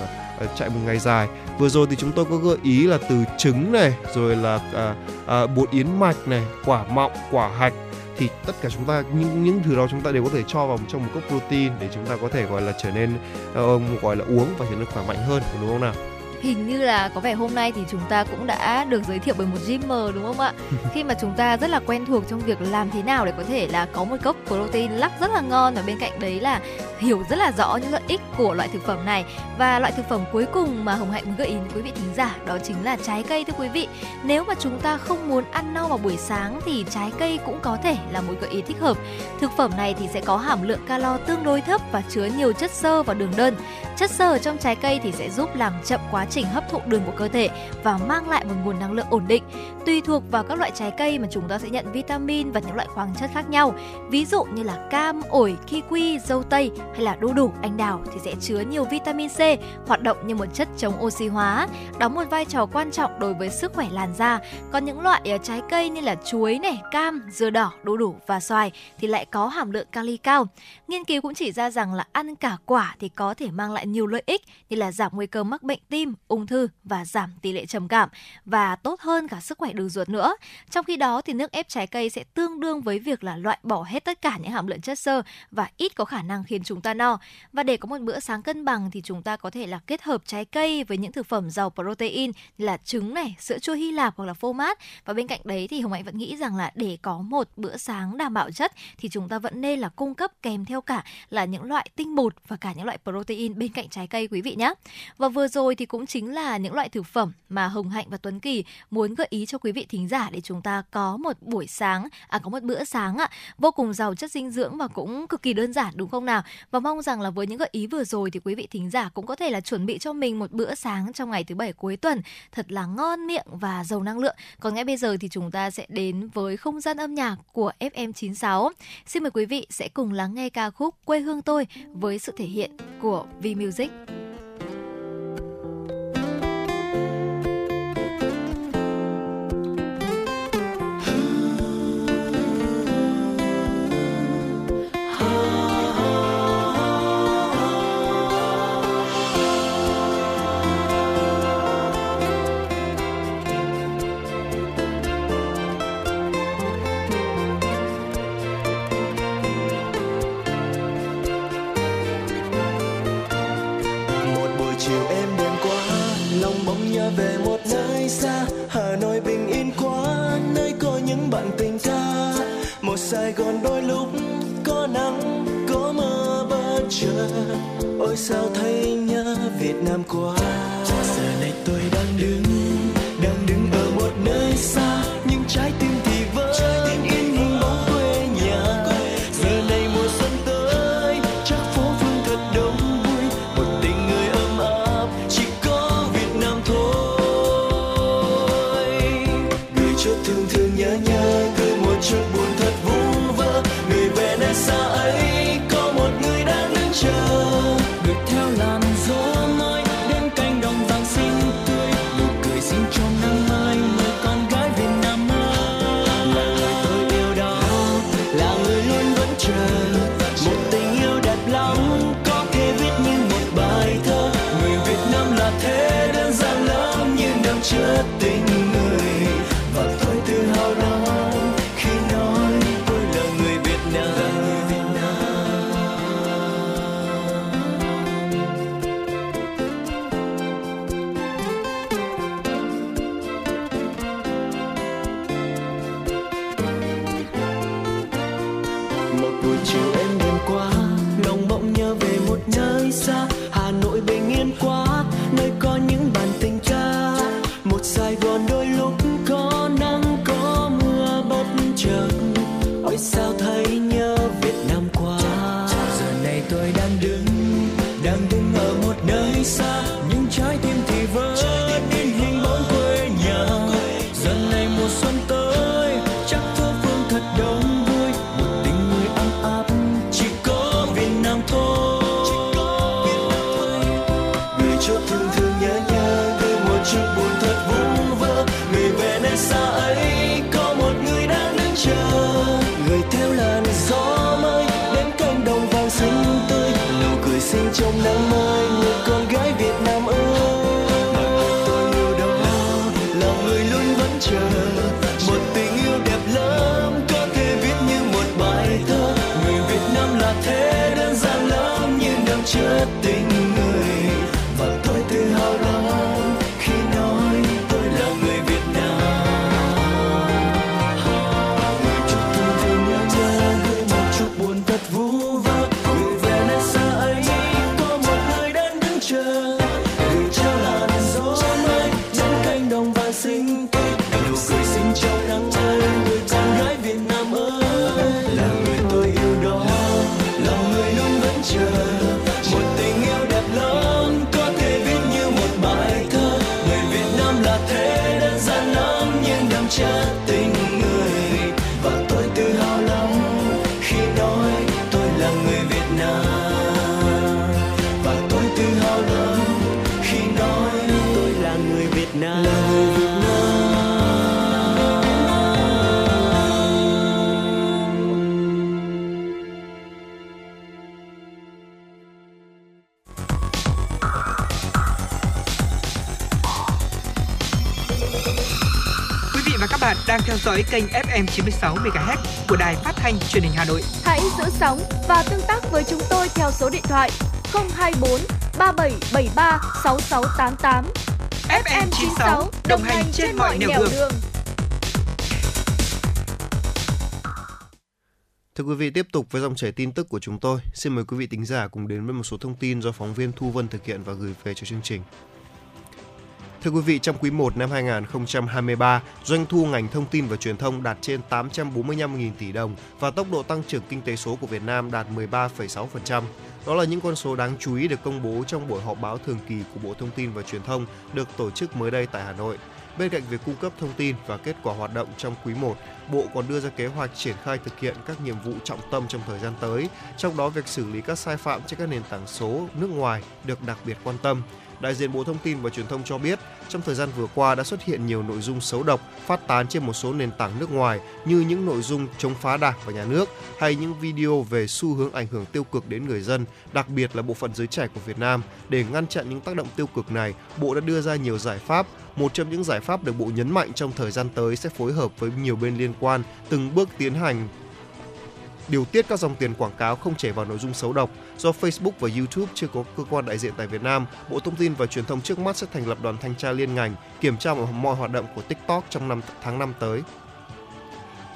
chạy một ngày dài. Vừa rồi thì chúng tôi có gợi ý là từ trứng này rồi là à, à, bột yến mạch này quả mọng quả hạch thì tất cả chúng ta những những thứ đó chúng ta đều có thể cho vào trong một cốc protein để chúng ta có thể gọi là trở nên uh, gọi là uống và trở nên khỏe mạnh hơn đúng không nào? Hình như là có vẻ hôm nay thì chúng ta cũng đã được giới thiệu bởi một gymmer đúng không ạ? <laughs> Khi mà chúng ta rất là quen thuộc trong việc làm thế nào để có thể là có một cốc protein lắc rất là ngon và bên cạnh đấy là hiểu rất là rõ những lợi ích của loại thực phẩm này và loại thực phẩm cuối cùng mà Hồng Hạnh muốn gợi ý đến quý vị thính giả đó chính là trái cây thưa quý vị. Nếu mà chúng ta không muốn ăn no vào buổi sáng thì trái cây cũng có thể là một gợi ý thích hợp. Thực phẩm này thì sẽ có hàm lượng calo tương đối thấp và chứa nhiều chất xơ và đường đơn. Chất xơ ở trong trái cây thì sẽ giúp làm chậm quá trình hấp thụ đường của cơ thể và mang lại một nguồn năng lượng ổn định. Tùy thuộc vào các loại trái cây mà chúng ta sẽ nhận vitamin và những loại khoáng chất khác nhau. Ví dụ như là cam, ổi, kiwi, dâu tây hay là đu đủ, anh đào thì sẽ chứa nhiều vitamin C, hoạt động như một chất chống oxy hóa, đóng một vai trò quan trọng đối với sức khỏe làn da. Còn những loại ờ, trái cây như là chuối này, cam, dưa đỏ, đu đủ và xoài thì lại có hàm lượng kali cao. Nghiên cứu cũng chỉ ra rằng là ăn cả quả thì có thể mang lại nhiều lợi ích như là giảm nguy cơ mắc bệnh tim, ung thư và giảm tỷ lệ trầm cảm và tốt hơn cả sức khỏe đường ruột nữa. Trong khi đó thì nước ép trái cây sẽ tương đương với việc là loại bỏ hết tất cả những hàm lượng chất xơ và ít có khả năng khiến chúng ta no. Và để có một bữa sáng cân bằng thì chúng ta có thể là kết hợp trái cây với những thực phẩm giàu protein như là trứng này, sữa chua Hy Lạp hoặc là phô mát. Và bên cạnh đấy thì Hồng Hạnh vẫn nghĩ rằng là để có một bữa sáng đảm bảo chất thì chúng ta vẫn nên là cung cấp kèm theo cả là những loại tinh bột và cả những loại protein bên cạnh trái cây quý vị nhé. Và vừa rồi thì cũng chỉ chính là những loại thực phẩm mà Hồng Hạnh và Tuấn Kỳ muốn gợi ý cho quý vị thính giả để chúng ta có một buổi sáng, à có một bữa sáng ạ, vô cùng giàu chất dinh dưỡng và cũng cực kỳ đơn giản đúng không nào? Và mong rằng là với những gợi ý vừa rồi thì quý vị thính giả cũng có thể là chuẩn bị cho mình một bữa sáng trong ngày thứ bảy cuối tuần thật là ngon miệng và giàu năng lượng. Còn ngay bây giờ thì chúng ta sẽ đến với không gian âm nhạc của FM96. Xin mời quý vị sẽ cùng lắng nghe ca khúc Quê hương tôi với sự thể hiện của V Music. Dõi kênh FM 96 MHz của đài phát thanh truyền hình Hà Nội. Hãy giữ sóng và tương tác với chúng tôi theo số điện thoại 024 3773 6688. FM 96 đồng hành trên mọi nẻo đường. Thưa quý vị, tiếp tục với dòng chảy tin tức của chúng tôi. Xin mời quý vị tính giả cùng đến với một số thông tin do phóng viên Thu Vân thực hiện và gửi về cho chương trình. Thưa quý vị, trong quý 1 năm 2023, doanh thu ngành thông tin và truyền thông đạt trên 845.000 tỷ đồng và tốc độ tăng trưởng kinh tế số của Việt Nam đạt 13,6%. Đó là những con số đáng chú ý được công bố trong buổi họp báo thường kỳ của Bộ Thông tin và Truyền thông được tổ chức mới đây tại Hà Nội. Bên cạnh việc cung cấp thông tin và kết quả hoạt động trong quý 1, Bộ còn đưa ra kế hoạch triển khai thực hiện các nhiệm vụ trọng tâm trong thời gian tới, trong đó việc xử lý các sai phạm trên các nền tảng số nước ngoài được đặc biệt quan tâm. Đại diện Bộ Thông tin và Truyền thông cho biết, trong thời gian vừa qua đã xuất hiện nhiều nội dung xấu độc phát tán trên một số nền tảng nước ngoài như những nội dung chống phá Đảng và nhà nước hay những video về xu hướng ảnh hưởng tiêu cực đến người dân, đặc biệt là bộ phận giới trẻ của Việt Nam. Để ngăn chặn những tác động tiêu cực này, Bộ đã đưa ra nhiều giải pháp. Một trong những giải pháp được Bộ nhấn mạnh trong thời gian tới sẽ phối hợp với nhiều bên liên quan từng bước tiến hành điều tiết các dòng tiền quảng cáo không chảy vào nội dung xấu độc. Do Facebook và YouTube chưa có cơ quan đại diện tại Việt Nam, Bộ Thông tin và Truyền thông trước mắt sẽ thành lập đoàn thanh tra liên ngành kiểm tra mọi hoạt động của TikTok trong năm tháng 5 tới.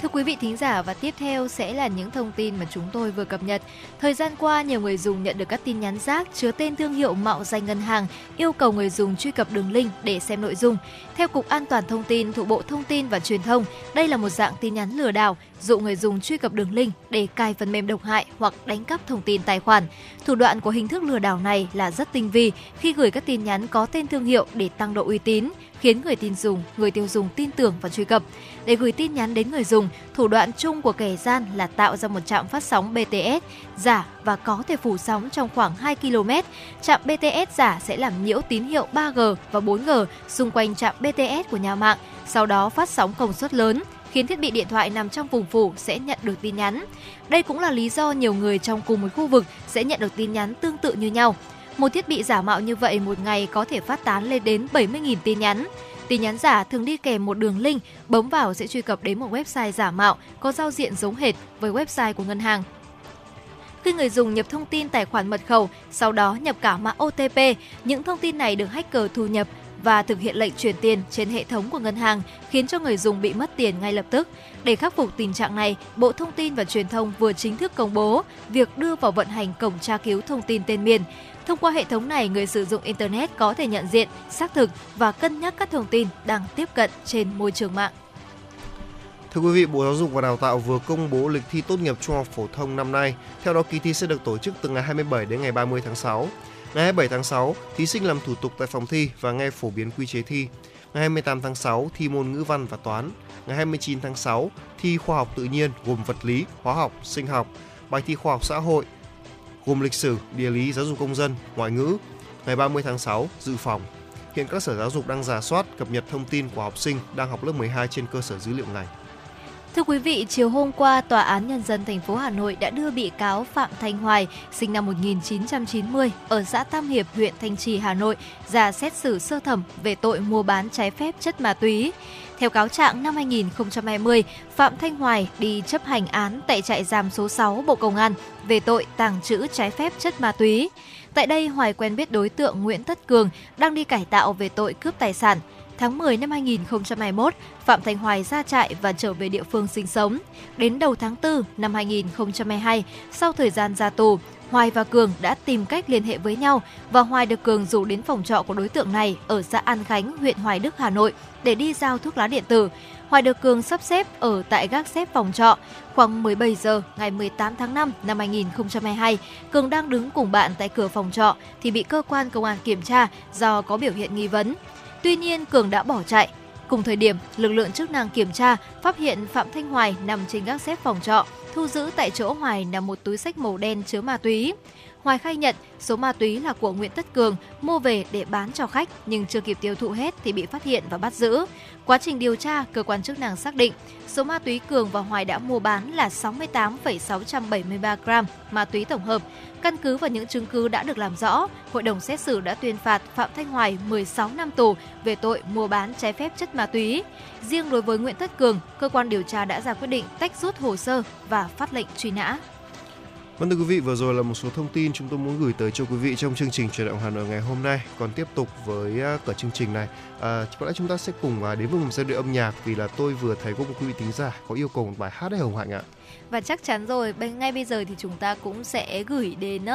Thưa quý vị thính giả và tiếp theo sẽ là những thông tin mà chúng tôi vừa cập nhật. Thời gian qua, nhiều người dùng nhận được các tin nhắn rác chứa tên thương hiệu mạo danh ngân hàng yêu cầu người dùng truy cập đường link để xem nội dung. Theo Cục An toàn Thông tin thuộc Bộ Thông tin và Truyền thông, đây là một dạng tin nhắn lừa đảo dụ người dùng truy cập đường link để cài phần mềm độc hại hoặc đánh cắp thông tin tài khoản. Thủ đoạn của hình thức lừa đảo này là rất tinh vi khi gửi các tin nhắn có tên thương hiệu để tăng độ uy tín, khiến người tin dùng, người tiêu dùng tin tưởng và truy cập. Để gửi tin nhắn đến người dùng, thủ đoạn chung của kẻ gian là tạo ra một trạm phát sóng BTS giả và có thể phủ sóng trong khoảng 2 km. Trạm BTS giả sẽ làm nhiễu tín hiệu 3G và 4G xung quanh trạm BTS của nhà mạng, sau đó phát sóng công suất lớn khiến thiết bị điện thoại nằm trong vùng phủ sẽ nhận được tin nhắn. Đây cũng là lý do nhiều người trong cùng một khu vực sẽ nhận được tin nhắn tương tự như nhau. Một thiết bị giả mạo như vậy một ngày có thể phát tán lên đến 70.000 tin nhắn. Tin nhắn giả thường đi kèm một đường link, bấm vào sẽ truy cập đến một website giả mạo có giao diện giống hệt với website của ngân hàng. Khi người dùng nhập thông tin tài khoản mật khẩu, sau đó nhập cả mã OTP, những thông tin này được hacker thu nhập và thực hiện lệnh chuyển tiền trên hệ thống của ngân hàng, khiến cho người dùng bị mất tiền ngay lập tức. Để khắc phục tình trạng này, Bộ Thông tin và Truyền thông vừa chính thức công bố việc đưa vào vận hành cổng tra cứu thông tin tên miền. Thông qua hệ thống này, người sử dụng Internet có thể nhận diện, xác thực và cân nhắc các thông tin đang tiếp cận trên môi trường mạng. Thưa quý vị, Bộ Giáo dục và Đào tạo vừa công bố lịch thi tốt nghiệp trung học phổ thông năm nay. Theo đó, kỳ thi sẽ được tổ chức từ ngày 27 đến ngày 30 tháng 6. Ngày 27 tháng 6, thí sinh làm thủ tục tại phòng thi và nghe phổ biến quy chế thi. Ngày 28 tháng 6, thi môn ngữ văn và toán. Ngày 29 tháng 6, thi khoa học tự nhiên gồm vật lý, hóa học, sinh học, bài thi khoa học xã hội gồm lịch sử, địa lý, giáo dục công dân, ngoại ngữ. Ngày 30 tháng 6, dự phòng. Hiện các sở giáo dục đang giả soát, cập nhật thông tin của học sinh đang học lớp 12 trên cơ sở dữ liệu ngành. Thưa quý vị, chiều hôm qua, Tòa án Nhân dân thành phố Hà Nội đã đưa bị cáo Phạm Thanh Hoài, sinh năm 1990, ở xã Tam Hiệp, huyện Thanh Trì, Hà Nội, ra xét xử sơ thẩm về tội mua bán trái phép chất ma túy. Theo cáo trạng năm 2020, Phạm Thanh Hoài đi chấp hành án tại trại giam số 6 Bộ Công an về tội tàng trữ trái phép chất ma túy. Tại đây, Hoài quen biết đối tượng Nguyễn Tất Cường đang đi cải tạo về tội cướp tài sản. Tháng 10 năm 2021, Phạm Thành Hoài ra trại và trở về địa phương sinh sống. Đến đầu tháng 4 năm 2022, sau thời gian ra tù, Hoài và Cường đã tìm cách liên hệ với nhau và Hoài được Cường rủ đến phòng trọ của đối tượng này ở xã An Khánh, huyện Hoài Đức, Hà Nội để đi giao thuốc lá điện tử. Hoài được Cường sắp xếp ở tại gác xếp phòng trọ. Khoảng 17 giờ ngày 18 tháng 5 năm 2022, Cường đang đứng cùng bạn tại cửa phòng trọ thì bị cơ quan công an kiểm tra do có biểu hiện nghi vấn. Tuy nhiên Cường đã bỏ chạy. Cùng thời điểm, lực lượng chức năng kiểm tra phát hiện Phạm Thanh Hoài nằm trên gác xếp phòng trọ, thu giữ tại chỗ Hoài là một túi sách màu đen chứa ma túy. Hoài khai nhận số ma túy là của Nguyễn Tất Cường mua về để bán cho khách nhưng chưa kịp tiêu thụ hết thì bị phát hiện và bắt giữ. Quá trình điều tra, cơ quan chức năng xác định số ma túy Cường và Hoài đã mua bán là 68,673 gram ma túy tổng hợp. Căn cứ vào những chứng cứ đã được làm rõ, hội đồng xét xử đã tuyên phạt Phạm Thanh Hoài 16 năm tù về tội mua bán trái phép chất ma túy. Riêng đối với Nguyễn Tất Cường, cơ quan điều tra đã ra quyết định tách rút hồ sơ và phát lệnh truy nã. Vâng thưa quý vị, vừa rồi là một số thông tin chúng tôi muốn gửi tới cho quý vị trong chương trình chuyển động Hà Nội ngày hôm nay. Còn tiếp tục với à, cả chương trình này, à, có lẽ chúng ta sẽ cùng à, đến với một giai điệu âm nhạc vì là tôi vừa thấy có một quý vị tính giả có yêu cầu một bài hát đấy Hồng Hạnh ạ. Và chắc chắn rồi, bên- ngay bây giờ thì chúng ta cũng sẽ gửi đến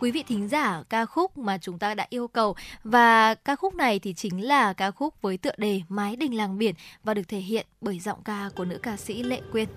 quý vị thính giả ca khúc mà chúng ta đã yêu cầu. Và ca khúc này thì chính là ca khúc với tựa đề Mái đình làng biển và được thể hiện bởi giọng ca của nữ ca sĩ Lệ Quyên.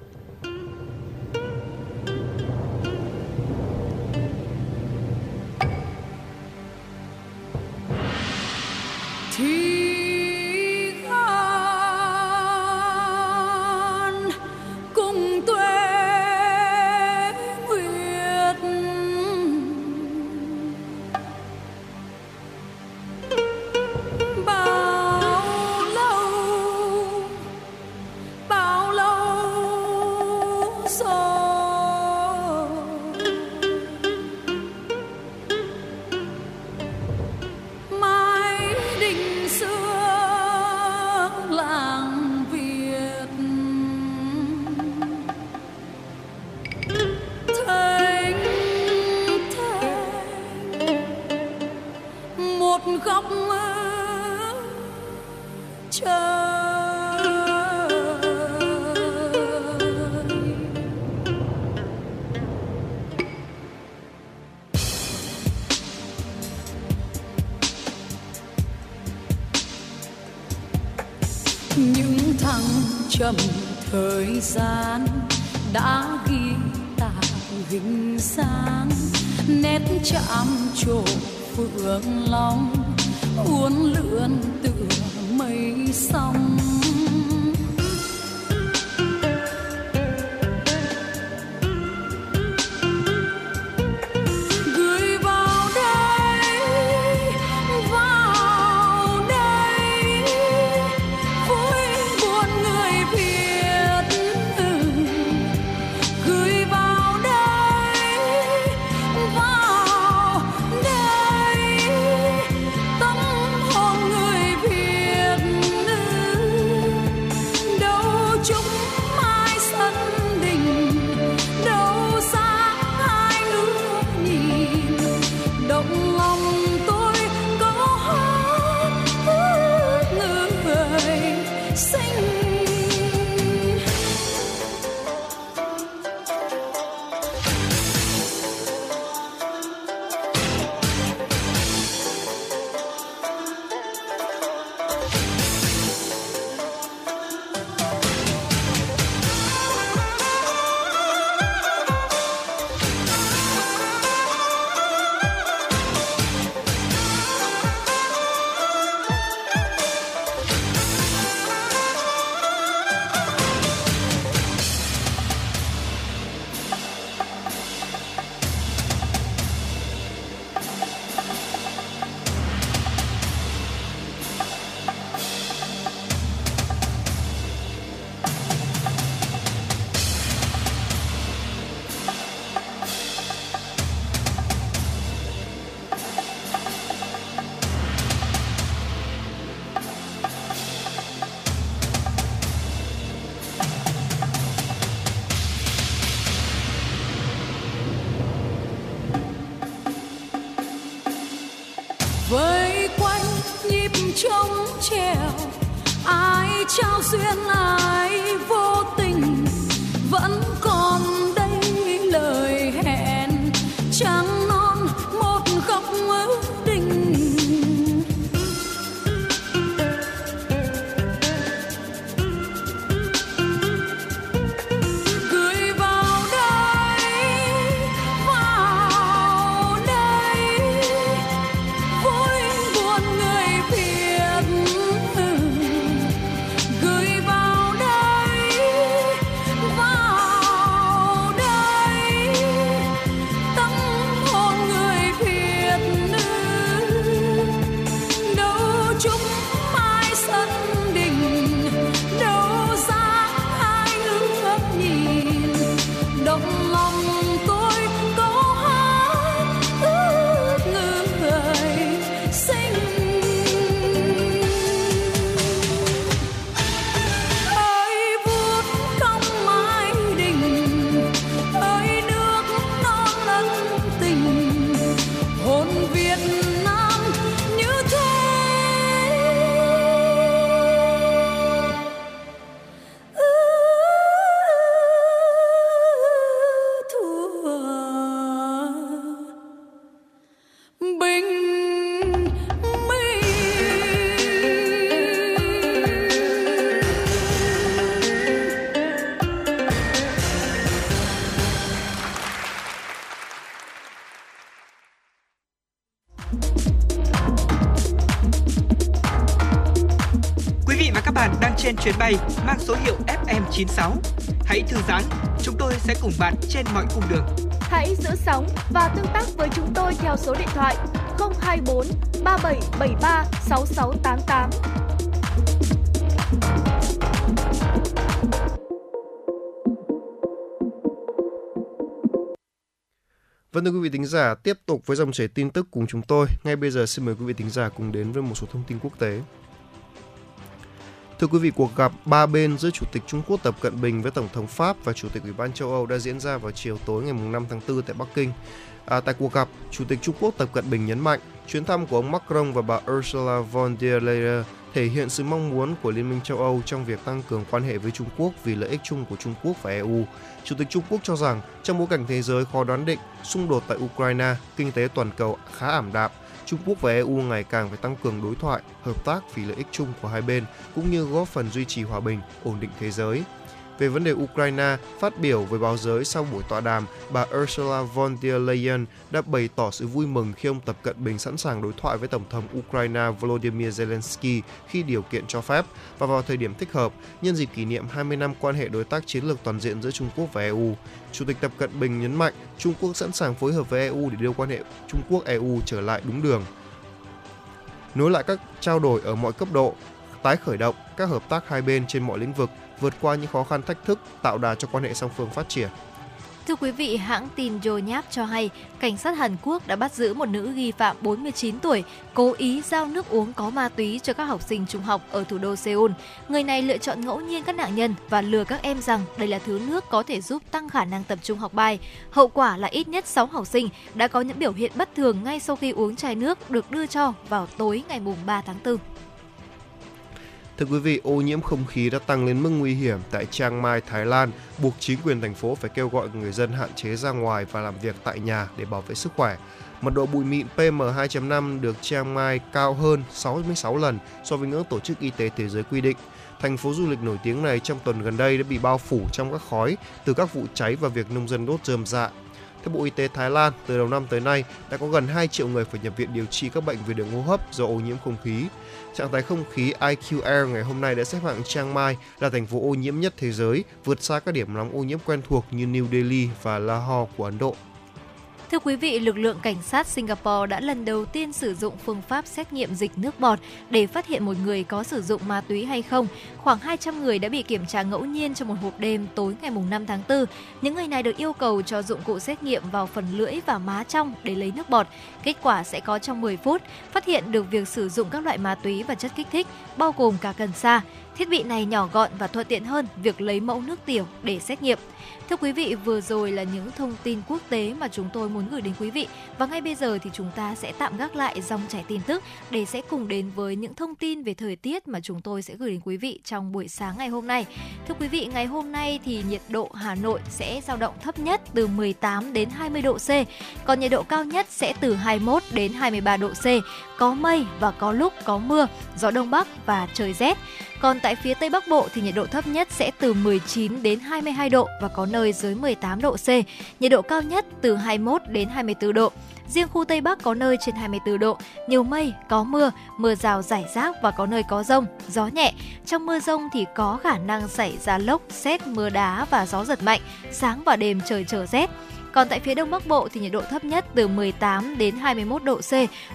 FM96. Hãy thư giãn, chúng tôi sẽ cùng bạn trên mọi cung đường. Hãy giữ sóng và tương tác với chúng tôi theo số điện thoại 024 3773 6688. Vâng thưa quý vị thính giả, tiếp tục với dòng chảy tin tức cùng chúng tôi. Ngay bây giờ xin mời quý vị thính giả cùng đến với một số thông tin quốc tế. Thưa quý vị, cuộc gặp ba bên giữa Chủ tịch Trung Quốc Tập Cận Bình với Tổng thống Pháp và Chủ tịch Ủy ban châu Âu đã diễn ra vào chiều tối ngày 5 tháng 4 tại Bắc Kinh. À, tại cuộc gặp, Chủ tịch Trung Quốc Tập Cận Bình nhấn mạnh chuyến thăm của ông Macron và bà Ursula von der Leyen thể hiện sự mong muốn của Liên minh châu Âu trong việc tăng cường quan hệ với Trung Quốc vì lợi ích chung của Trung Quốc và EU. Chủ tịch Trung Quốc cho rằng trong bối cảnh thế giới khó đoán định, xung đột tại Ukraine, kinh tế toàn cầu khá ảm đạm, Trung Quốc và EU ngày càng phải tăng cường đối thoại, hợp tác vì lợi ích chung của hai bên cũng như góp phần duy trì hòa bình, ổn định thế giới. Về vấn đề Ukraine, phát biểu với báo giới sau buổi tọa đàm, bà Ursula von der Leyen đã bày tỏ sự vui mừng khi ông Tập Cận Bình sẵn sàng đối thoại với Tổng thống Ukraine Volodymyr Zelensky khi điều kiện cho phép và vào thời điểm thích hợp, nhân dịp kỷ niệm 20 năm quan hệ đối tác chiến lược toàn diện giữa Trung Quốc và EU. Chủ tịch Tập Cận Bình nhấn mạnh Trung Quốc sẵn sàng phối hợp với EU để đưa quan hệ Trung Quốc-EU trở lại đúng đường. Nối lại các trao đổi ở mọi cấp độ, tái khởi động các hợp tác hai bên trên mọi lĩnh vực, vượt qua những khó khăn thách thức, tạo đà cho quan hệ song phương phát triển. Thưa quý vị, hãng tin Yonhap cho hay, cảnh sát Hàn Quốc đã bắt giữ một nữ nghi phạm 49 tuổi cố ý giao nước uống có ma túy cho các học sinh trung học ở thủ đô Seoul. Người này lựa chọn ngẫu nhiên các nạn nhân và lừa các em rằng đây là thứ nước có thể giúp tăng khả năng tập trung học bài. Hậu quả là ít nhất 6 học sinh đã có những biểu hiện bất thường ngay sau khi uống chai nước được đưa cho vào tối ngày 3 tháng 4. Thưa quý vị, ô nhiễm không khí đã tăng lên mức nguy hiểm tại Chiang Mai, Thái Lan, buộc chính quyền thành phố phải kêu gọi người dân hạn chế ra ngoài và làm việc tại nhà để bảo vệ sức khỏe. Mật độ bụi mịn PM2.5 được Chiang Mai cao hơn 66 lần so với ngưỡng Tổ chức Y tế Thế giới quy định. Thành phố du lịch nổi tiếng này trong tuần gần đây đã bị bao phủ trong các khói từ các vụ cháy và việc nông dân đốt rơm dạ. Theo Bộ Y tế Thái Lan, từ đầu năm tới nay đã có gần 2 triệu người phải nhập viện điều trị các bệnh về đường hô hấp do ô nhiễm không khí. Trạng thái không khí IQ Air ngày hôm nay đã xếp hạng Chiang Mai là thành phố ô nhiễm nhất thế giới, vượt xa các điểm nóng ô nhiễm quen thuộc như New Delhi và Lahore của Ấn Độ. Thưa quý vị, lực lượng cảnh sát Singapore đã lần đầu tiên sử dụng phương pháp xét nghiệm dịch nước bọt để phát hiện một người có sử dụng ma túy hay không. Khoảng 200 người đã bị kiểm tra ngẫu nhiên trong một hộp đêm tối ngày 5 tháng 4. Những người này được yêu cầu cho dụng cụ xét nghiệm vào phần lưỡi và má trong để lấy nước bọt. Kết quả sẽ có trong 10 phút, phát hiện được việc sử dụng các loại ma túy và chất kích thích, bao gồm cả cần sa. Thiết bị này nhỏ gọn và thuận tiện hơn việc lấy mẫu nước tiểu để xét nghiệm. Thưa quý vị, vừa rồi là những thông tin quốc tế mà chúng tôi muốn gửi đến quý vị và ngay bây giờ thì chúng ta sẽ tạm gác lại dòng chảy tin tức để sẽ cùng đến với những thông tin về thời tiết mà chúng tôi sẽ gửi đến quý vị trong buổi sáng ngày hôm nay. Thưa quý vị, ngày hôm nay thì nhiệt độ Hà Nội sẽ dao động thấp nhất từ 18 đến 20 độ C, còn nhiệt độ cao nhất sẽ từ 21 đến 23 độ C, có mây và có lúc có mưa, gió đông bắc và trời rét. Còn tại phía Tây Bắc Bộ thì nhiệt độ thấp nhất sẽ từ 19 đến 22 độ và có nơi dưới 18 độ C. Nhiệt độ cao nhất từ 21 đến 24 độ. Riêng khu Tây Bắc có nơi trên 24 độ, nhiều mây, có mưa, mưa rào rải rác và có nơi có rông, gió nhẹ. Trong mưa rông thì có khả năng xảy ra lốc, xét, mưa đá và gió giật mạnh. Sáng và đêm trời trở rét. Còn tại phía Đông Bắc Bộ thì nhiệt độ thấp nhất từ 18 đến 21 độ C,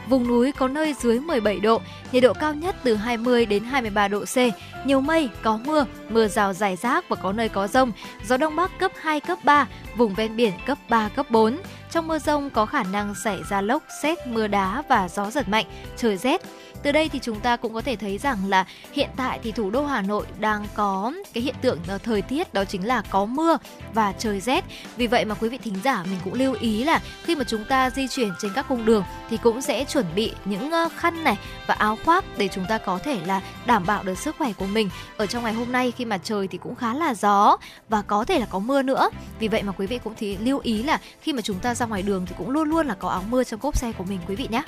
vùng núi có nơi dưới 17 độ, nhiệt độ cao nhất từ 20 đến 23 độ C, nhiều mây, có mưa, mưa rào rải rác và có nơi có rông, gió Đông Bắc cấp 2, cấp 3, vùng ven biển cấp 3, cấp 4. Trong mưa rông có khả năng xảy ra lốc, xét, mưa đá và gió giật mạnh, trời rét. Từ đây thì chúng ta cũng có thể thấy rằng là hiện tại thì thủ đô Hà Nội đang có cái hiện tượng ờ, thời tiết đó chính là có mưa và trời rét. Vì vậy mà quý vị thính giả mình cũng lưu ý là khi mà chúng ta di chuyển trên các cung đường thì cũng sẽ chuẩn bị những khăn này và áo khoác để chúng ta có thể là đảm bảo được sức khỏe của mình ở trong ngày hôm nay khi mà trời thì cũng khá là gió và có thể là có mưa nữa. Vì vậy mà quý vị cũng thì lưu ý là khi mà chúng ta ra ngoài đường thì cũng luôn luôn là có áo mưa trong cốp xe của mình, quý vị nhé.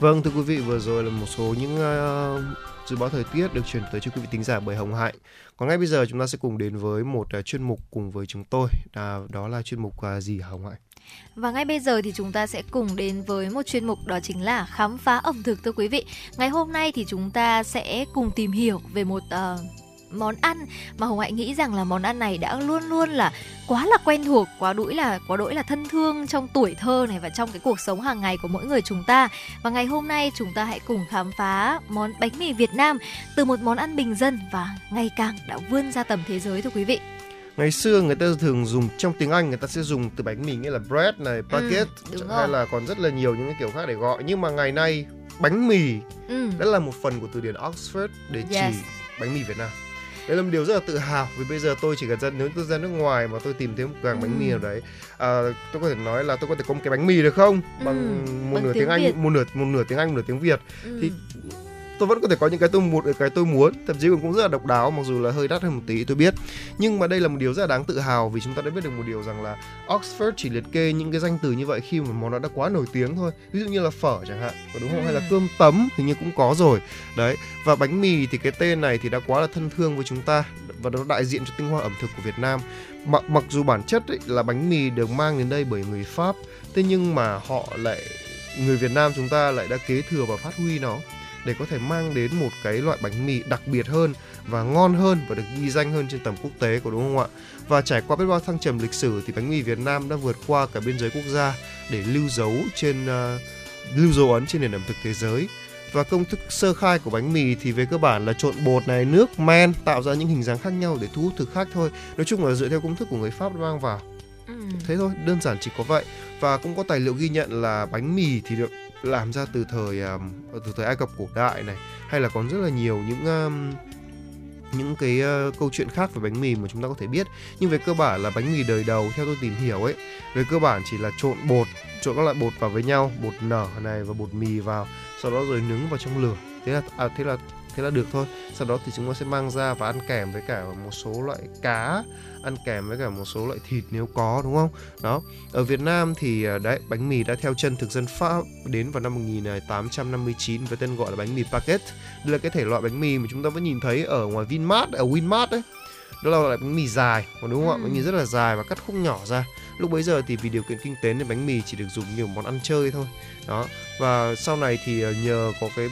Vâng thưa quý vị vừa rồi là một số những uh, dự báo thời tiết được truyền tới cho quý vị thính giả bởi Hồng Hạnh. Còn ngay bây giờ chúng ta sẽ cùng đến với một uh, chuyên mục cùng với chúng tôi, à, đó là chuyên mục uh, gì Hồng Hạnh? Và ngay bây giờ thì chúng ta sẽ cùng đến với một chuyên mục đó chính là khám phá ẩm thực thưa quý vị. Ngày hôm nay thì chúng ta sẽ cùng tìm hiểu về một uh, món ăn mà Hồng Hạnh nghĩ rằng là món ăn này đã luôn luôn là quá là quen thuộc, quá đỗi là quá đỗi là thân thương trong tuổi thơ này và trong cái cuộc sống hàng ngày của mỗi người chúng ta. Và ngày hôm nay chúng ta hãy cùng khám phá món bánh mì Việt Nam từ một món ăn bình dân và ngày càng đã vươn ra tầm thế giới thưa quý vị. ngày xưa người ta thường dùng trong tiếng Anh người ta sẽ dùng từ bánh mì nghĩa là bread này, baguette đúng hay rồi. là còn rất là nhiều những cái kiểu khác để gọi nhưng mà ngày nay bánh mì Ừ. đã là một phần của từ điển Oxford để chỉ Yes. bánh mì Việt Nam. Đây là một điều rất là tự hào vì bây giờ tôi chỉ cần ra nếu tôi ra nước ngoài mà tôi tìm thấy một cửa hàng bánh mì Ừ. nào đấy à, tôi có thể nói là tôi có thể có một cái bánh mì được không bằng một bằng nửa tiếng tiếng Anh Việt. một nửa một nửa tiếng Anh một nửa tiếng Việt Ừ. thì tôi vẫn có thể có những cái tôi muốn cái tôi muốn. Thậm chí cũng rất là độc đáo mặc dù là hơi đắt hơn một tí tôi biết. Nhưng mà đây là một điều rất là đáng tự hào vì chúng ta đã biết được một điều rằng là Oxford chỉ liệt kê những cái danh từ như vậy khi mà món đó đã quá nổi tiếng thôi. Ví dụ như là phở chẳng hạn có đúng không? Hay là Ừ. cơm tấm hình như cũng có rồi. Đấy và bánh mì thì cái tên này thì đã quá là thân thương với chúng ta và nó đại diện cho tinh hoa ẩm thực của Việt Nam. Mặc mặc dù bản chất ấy, là bánh mì được mang đến đây bởi người Pháp thế nhưng mà họ lại người Việt Nam chúng ta lại đã kế thừa và phát huy nó để có thể mang đến một cái loại bánh mì đặc biệt hơn và ngon hơn và được ghi danh hơn trên tầm quốc tế có đúng không ạ? Và trải qua biết bao thăng trầm lịch sử thì bánh mì Việt Nam đã vượt qua cả biên giới quốc gia để lưu dấu trên uh, lưu dấu ấn trên nền ẩm thực thế giới. Và công thức sơ khai của bánh mì thì về cơ bản là trộn bột này, nước, men tạo ra những hình dáng khác nhau để thu hút thực khách thôi. Nói chung là dựa theo công thức của người Pháp mang vào Ừ. thế thôi đơn giản chỉ có vậy và cũng có tài liệu ghi nhận là bánh mì thì được làm ra từ thời um, từ thời Ai Cập cổ đại này hay là còn rất là nhiều những um, những cái uh, câu chuyện khác về bánh mì mà chúng ta có thể biết. Nhưng về cơ bản là bánh mì đời đầu theo tôi tìm hiểu ấy về cơ bản chỉ là trộn bột trộn các loại bột vào với nhau bột nở này và bột mì vào sau đó rồi nướng vào trong lửa. Thế là à, thế là thế là được thôi. Sau đó thì chúng ta sẽ mang ra và ăn kèm với cả một số loại cá ăn kèm với cả một số loại thịt nếu có đúng không? Đó. Ở Việt Nam thì à, đấy bánh mì đã theo chân thực dân Pháp đến vào năm 1859 với tên gọi là bánh mì baguette đây là cái thể loại bánh mì mà chúng ta vẫn nhìn thấy ở ngoài Vinmart ở Winmart đấy đó là loại bánh mì dài còn đúng không ạ? Ừ. bánh mì rất là dài và cắt khúc nhỏ ra. Lúc bấy giờ thì vì điều kiện kinh tế nên bánh mì chỉ được dùng nhiều món ăn chơi thôi. Đó. Và sau này thì à, nhờ có cái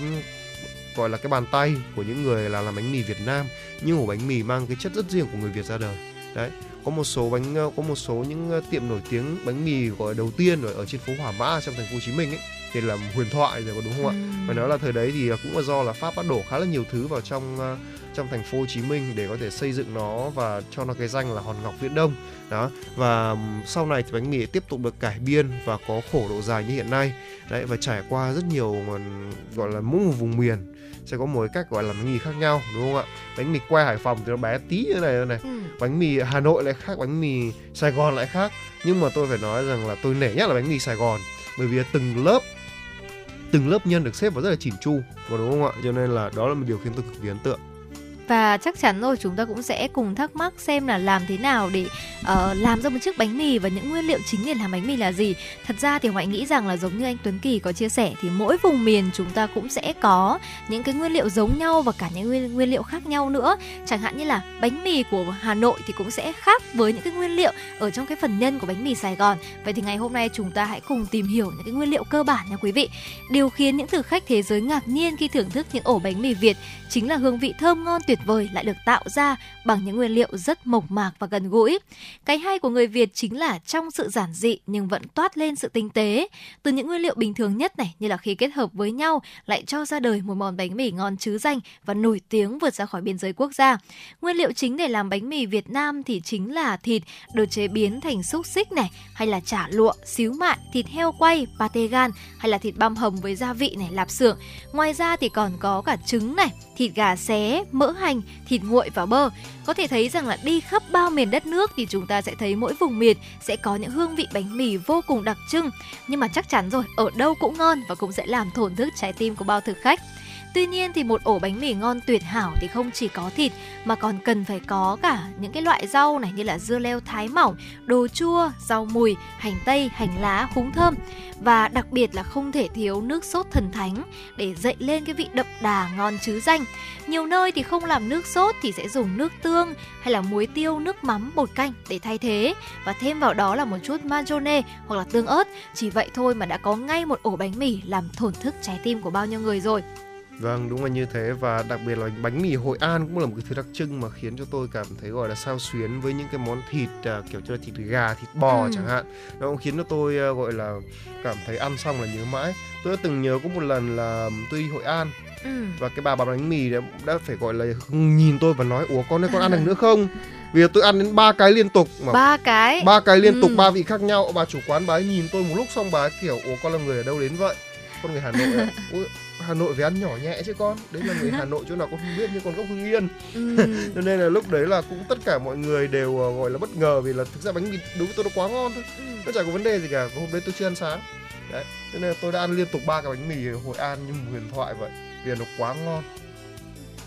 gọi là cái bàn tay của những người là làm bánh mì Việt Nam nhưng ổ bánh mì mang cái chất rất riêng của người Việt ra đời. Đấy có một số bánh có một số những ờ, tiệm nổi tiếng bánh mì gọi đầu tiên ở, ở trên phố Hỏa Mã trong thành phố Hồ Chí Minh ấy thì là huyền thoại rồi có đúng không ạ? Ừ. phải nói là thời đấy thì cũng là do là Pháp bắt đổ khá là nhiều thứ vào trong ờ, trong thành phố Hồ Chí Minh để có thể xây dựng nó và cho nó cái danh là hòn ngọc viễn đông. Đó và sau này thì bánh mì tiếp tục được cải biên và có khổ độ dài như hiện nay. Đấy và trải qua rất nhiều gọi là mỗi một vùng miền sẽ có một cái cách gọi là bánh mì khác nhau đúng không ạ? Bánh mì que Hải Phòng thì nó bé tí như này này. Ừ. bánh mì Hà Nội lại khác bánh mì Sài Gòn lại khác. Nhưng mà tôi phải nói rằng là tôi nể nhất là bánh mì Sài Gòn. Bởi vì từng lớp từng lớp nhân được xếp vào rất là chỉn chu. Và đúng không ạ? Cho nên là đó là một điều khiến tôi cực kỳ ấn tượng. Và chắc chắn rồi chúng ta cũng sẽ cùng thắc mắc xem là làm thế nào để uh, làm ra một chiếc bánh mì và những nguyên liệu chính để làm bánh mì là gì. Thật ra thì Hoài nghĩ rằng là giống như anh Tuấn Kỳ có chia sẻ thì mỗi vùng miền chúng ta cũng sẽ có những cái nguyên liệu giống nhau và cả những nguyên, nguyên liệu khác nhau nữa. Chẳng hạn như là bánh mì của Hà Nội thì cũng sẽ khác với những cái nguyên liệu ở trong cái phần nhân của bánh mì Sài Gòn. Vậy thì ngày hôm nay chúng ta hãy cùng tìm hiểu những cái nguyên liệu cơ bản nha quý vị. Điều khiến những thực khách thế giới ngạc nhiên khi thưởng thức những ổ bánh mì Việt chính là hương vị thơm ngon tuyệt vời lại được tạo ra bằng những nguyên liệu rất mộc mạc và gần gũi. Cái hay của người Việt chính là trong sự giản dị nhưng vẫn toát lên sự tinh tế. Từ những nguyên liệu bình thường nhất này như là khi kết hợp với nhau lại cho ra đời một món bánh mì ngon chứ danh và nổi tiếng vượt ra khỏi biên giới quốc gia. Nguyên liệu chính để làm bánh mì Việt Nam thì chính là thịt được chế biến thành xúc xích này hay là chả lụa, xíu mại, thịt heo quay, pate gan hay là thịt băm hầm với gia vị này, lạp xưởng. Ngoài ra thì còn có cả trứng này, thịt thịt gà xé, mỡ hành, thịt nguội và bơ. Có thể thấy rằng là đi khắp bao miền đất nước thì chúng ta sẽ thấy mỗi vùng miền sẽ có những hương vị bánh mì vô cùng đặc trưng. Nhưng mà chắc chắn rồi, ở đâu cũng ngon và cũng sẽ làm thổn thức trái tim của bao thực khách. Tuy nhiên thì một ổ bánh mì ngon tuyệt hảo thì không chỉ có thịt mà còn cần phải có cả những cái loại rau này như là dưa leo thái mỏng, đồ chua, rau mùi, hành tây, hành lá, húng thơm và đặc biệt là không thể thiếu nước sốt thần thánh để dậy lên cái vị đậm đà ngon chứ danh. Nhiều nơi thì không làm nước sốt thì sẽ dùng nước tương hay là muối tiêu, nước mắm, bột canh để thay thế và thêm vào đó là một chút mayonnaise hoặc là tương ớt. Chỉ vậy thôi mà đã có ngay một ổ bánh mì làm thổn thức trái tim của bao nhiêu người rồi. Vâng, đúng là như thế và đặc biệt là bánh mì Hội An cũng là một cái thứ đặc trưng mà khiến cho tôi cảm thấy gọi là sao xuyến với những cái món thịt à, kiểu như là thịt gà, thịt bò Ừ. chẳng hạn. Nó cũng khiến cho tôi à, gọi là cảm thấy ăn xong là nhớ mãi. Tôi đã từng nhớ có một lần là tôi đi Hội An Ừ. và cái bà bán bánh mì đã, đã phải gọi là nhìn tôi và nói ủa con ơi con ăn được nữa không? Vì tôi ăn đến ba cái liên tục mà Ba cái. ba cái liên tục Ừ. ba vị khác nhau bà chủ quán bà ấy nhìn tôi một lúc xong bà ấy kiểu ủa con là người ở đâu đến vậy con người Hà Nội? <laughs> Ui, Hà Nội về ăn nhỏ nhẹ chứ con. Đấy là người Hà Nội chỗ nào con không biết như con gốc Hưng Yên. Ừ. <laughs> cho nên là lúc đấy là cũng tất cả mọi người đều ờ, gọi là bất ngờ vì là thực ra bánh mì đối với tôi nó quá ngon thôi. Ừ. nó chẳng có vấn đề gì cả. Hôm đấy tôi chưa ăn sáng. Đấy cho nên là tôi đã ăn liên tục ba cái bánh mì ở Hội An như một huyền thoại vậy. Vì nó quá ngon.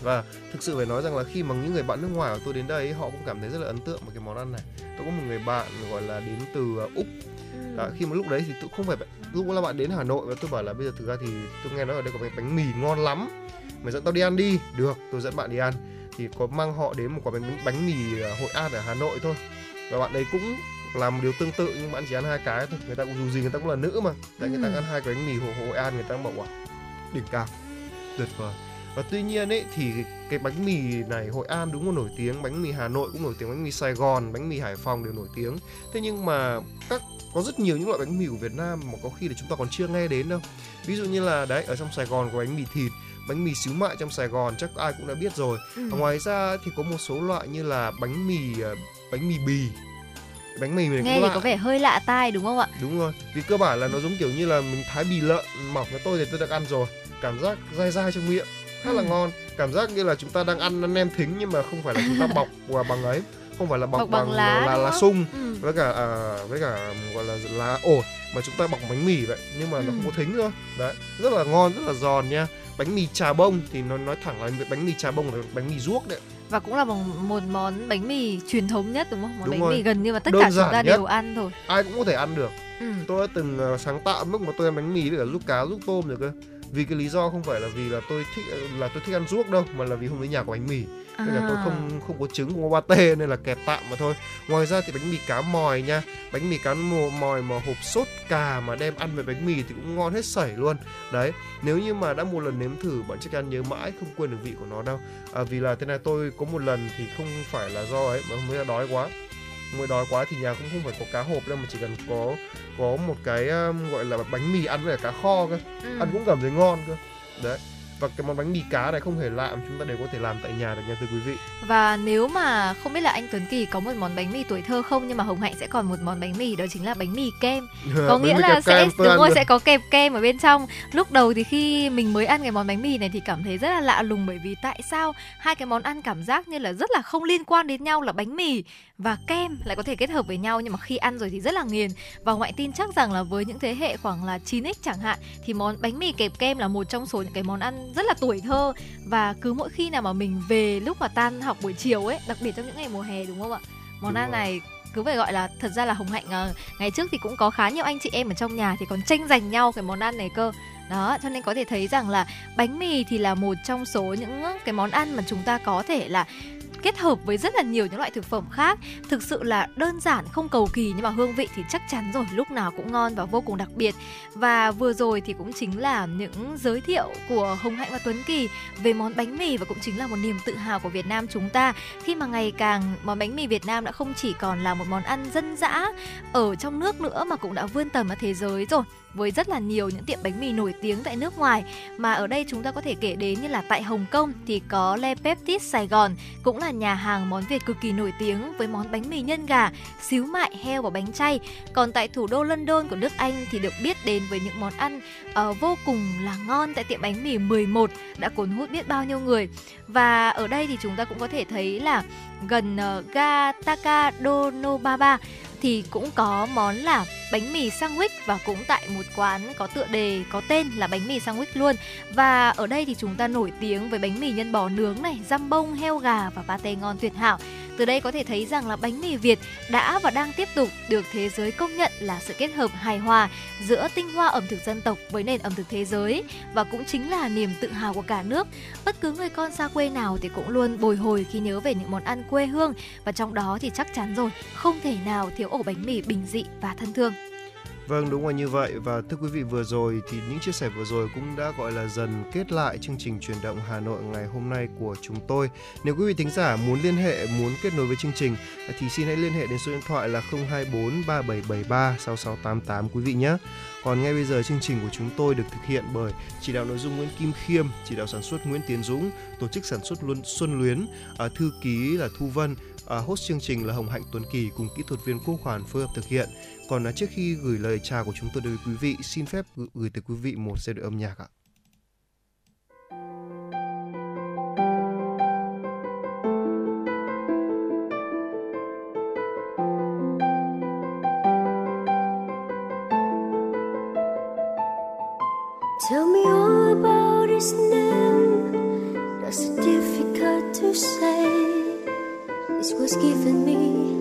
Và thực sự phải nói rằng là khi mà những người bạn nước ngoài của tôi đến đây họ cũng cảm thấy rất là ấn tượng với cái món ăn này. Tôi có một người bạn gọi là đến từ ờ, úc. Ừ. Đó, khi mà lúc đấy thì tôi không phải lúc là bạn đến Hà Nội và tôi bảo là bây giờ thực ra thì tôi nghe nói ở đây có cái bánh mì ngon lắm. Mày dẫn tao đi ăn đi. Được tôi dẫn bạn đi ăn. Thì có mang họ đến một quả bánh bánh mì Hội An ở Hà Nội thôi. Và bạn đấy cũng làm một điều tương tự nhưng bạn chỉ ăn hai cái thôi. Người ta cũng dù gì người ta cũng là nữ mà. Tại người ta Ừ. ăn hai cái bánh mì Hội, Hội An người ta bảo wow đỉnh cao. Tuyệt vời. Và tuy nhiên ấy thì cái bánh mì này Hội An đúng là nổi tiếng. Bánh mì Hà Nội cũng nổi tiếng. Bánh mì Sài Gòn bánh mì Hải Phòng đều nổi tiếng. Thế nhưng mà các có rất nhiều những loại bánh mì của Việt Nam mà có khi là chúng ta còn chưa nghe đến đâu. Ví dụ như là đấy ở trong Sài Gòn có bánh mì thịt bánh mì xíu mại trong Sài Gòn chắc ai cũng đã biết rồi. Ừ. ngoài ra thì có một số loại như là bánh mì ờ, bánh mì bì. Bánh mì này Nghe thì lạ. có vẻ hơi lạ tai đúng không ạ? đúng rồi. Vì cơ bản là nó giống kiểu như là mình thái bì lợn mỏng với tôi thì tôi đã ăn rồi. Cảm giác dai dai trong miệng khá là Ừ. ngon. Cảm giác như là chúng ta đang ăn nem thính nhưng mà không phải là chúng ta <laughs> bọc và bằng ấy không phải là bọc, Bọc bằng lá, là, không? sung Ừ. với cả à, với cả gọi là lá ổi mà chúng ta bọc bánh mì vậy nhưng mà nó Ừ. không có thính thôi đấy rất là ngon rất là giòn nha bánh mì trà bông thì nó nói thẳng là bánh mì trà bông là bánh mì ruốc đấy Và cũng là một, một món bánh mì truyền thống nhất đúng không? Món Đúng bánh rồi. mì gần như mà tất Đơn cả chúng ta nhất. đều ăn thôi. ai cũng có thể ăn được Ừ. tôi đã từng ờ, sáng tạo lúc mà tôi ăn bánh mì với cả lúc cá lúc tôm rồi cơ vì cái lý do không phải là vì là tôi thích là tôi thích ăn ruốc đâu mà là vì hôm đấy nhà có bánh mì. Nên là tôi À. không không có trứng không có pate nên là kẹp tạm mà thôi. Ngoài ra thì bánh mì cá mòi nha. Bánh mì cá mò- mòi mà hộp sốt cà mà đem ăn với bánh mì thì cũng ngon hết sảy luôn. Đấy nếu như mà đã một lần nếm thử bạn chắc chắn nhớ mãi không quên được vị của nó đâu. À, vì là thế này tôi có một lần thì không phải là do ấy mà đấy là đói quá. Mới đói quá thì nhà cũng không phải có cá hộp đâu mà chỉ cần có có một cái um, gọi là bánh mì ăn với cả cá kho cơ Ừ. ăn cũng cảm thấy ngon cơ đấy và cái món bánh mì cá này không hề lạ chúng ta đều có thể làm tại nhà được nha thưa quý vị Và nếu mà không biết là anh Tuấn Kỳ có một món bánh mì tuổi thơ không nhưng mà Hồng Hạnh sẽ còn một món bánh mì đó chính là bánh mì kem. <laughs> Có nghĩa là sẽ kem, tôi đúng rồi sẽ có kẹp kem ở bên trong. Lúc đầu thì khi mình mới ăn cái món bánh mì này thì cảm thấy rất là lạ lùng bởi vì tại sao hai cái món ăn cảm giác như là rất là không liên quan đến nhau là bánh mì và kem lại có thể kết hợp với nhau nhưng mà khi ăn rồi thì rất là nghiền. Và ngoại tin chắc rằng là với những thế hệ khoảng là 9x chẳng hạn thì món bánh mì kẹp kem là một trong số những cái món ăn rất là tuổi thơ và cứ mỗi khi nào mà mình về lúc mà tan học buổi chiều ấy, đặc biệt trong những ngày mùa hè đúng không ạ? Món Đúng ăn rồi. này cứ phải gọi là thật ra là hồng hạnh ờ, ngày trước thì cũng có khá nhiều anh chị em ở trong nhà thì còn tranh giành nhau cái món ăn này cơ đó cho nên có thể thấy rằng là bánh mì thì là một trong số những cái món ăn mà chúng ta có thể là kết hợp với rất là nhiều những loại thực phẩm khác. Thực sự là đơn giản, không cầu kỳ nhưng mà hương vị thì chắc chắn rồi, lúc nào cũng ngon và vô cùng đặc biệt. Và vừa rồi thì cũng chính là những giới thiệu của hồng hạnh và tuấn kỳ về món bánh mì và cũng chính là một niềm tự hào của việt nam chúng ta. Khi mà ngày càng, món bánh mì việt nam đã không chỉ còn là một món ăn dân dã ở trong nước nữa mà cũng đã vươn tầm ra thế giới rồi với rất là nhiều những tiệm bánh mì nổi tiếng tại nước ngoài mà ở đây chúng ta có thể kể đến như là tại Hồng Kông thì có Le Peptis Sài Gòn cũng là nhà hàng món Việt cực kỳ nổi tiếng với món bánh mì nhân gà, xíu mại heo và bánh chay. Còn tại thủ đô London của nước Anh thì được biết đến với những món ăn uh, vô cùng là ngon tại tiệm bánh mì 11 đã cuốn hút biết bao nhiêu người. Và ở đây thì chúng ta cũng có thể thấy là gần ờ, uh, ga Takadonobaba thì cũng có món là bánh mì sandwich và cũng tại một quán có tựa đề có tên là bánh mì sandwich luôn. Và ở đây thì chúng ta nổi tiếng với bánh mì nhân bò nướng này, răm bông, heo gà và pate ngon tuyệt hảo. Từ đây có thể thấy rằng là bánh mì Việt đã và đang tiếp tục được thế giới công nhận là sự kết hợp hài hòa giữa tinh hoa ẩm thực dân tộc với nền ẩm thực thế giới và cũng chính là niềm tự hào của cả nước. Bất cứ người con xa quê nào thì cũng luôn bồi hồi khi nhớ về những món ăn quê hương và trong đó thì chắc chắn rồi, không thể nào thiếu ổ bánh mì bình dị và thân thương. Vâng đúng là như vậy và thưa quý vị vừa rồi thì những chia sẻ vừa rồi cũng đã gọi là dần kết lại chương trình truyền động Hà Nội ngày hôm nay của chúng tôi. Nếu quý vị thính giả muốn liên hệ, muốn kết nối với chương trình thì xin hãy liên hệ đến số điện thoại là 024 3773 6688 quý vị nhé. Còn ngay bây giờ chương trình của chúng tôi được thực hiện bởi chỉ đạo nội dung Nguyễn Kim Khiêm, chỉ đạo sản xuất Nguyễn Tiến Dũng, tổ chức sản xuất Luân Xuân Luyến, à, thư ký là Thu Vân, à, host chương trình là Hồng Hạnh Tuấn Kỳ cùng kỹ thuật viên Quốc Hoàn phối hợp thực hiện. Còn à, trước khi gửi lời chào của chúng tôi đến với quý vị, xin phép gửi- gửi tới quý vị một giai đoạn âm nhạc ạ. Tell me all about his name. That's difficult to say. Was given me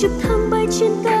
trực thăng bay trên cao,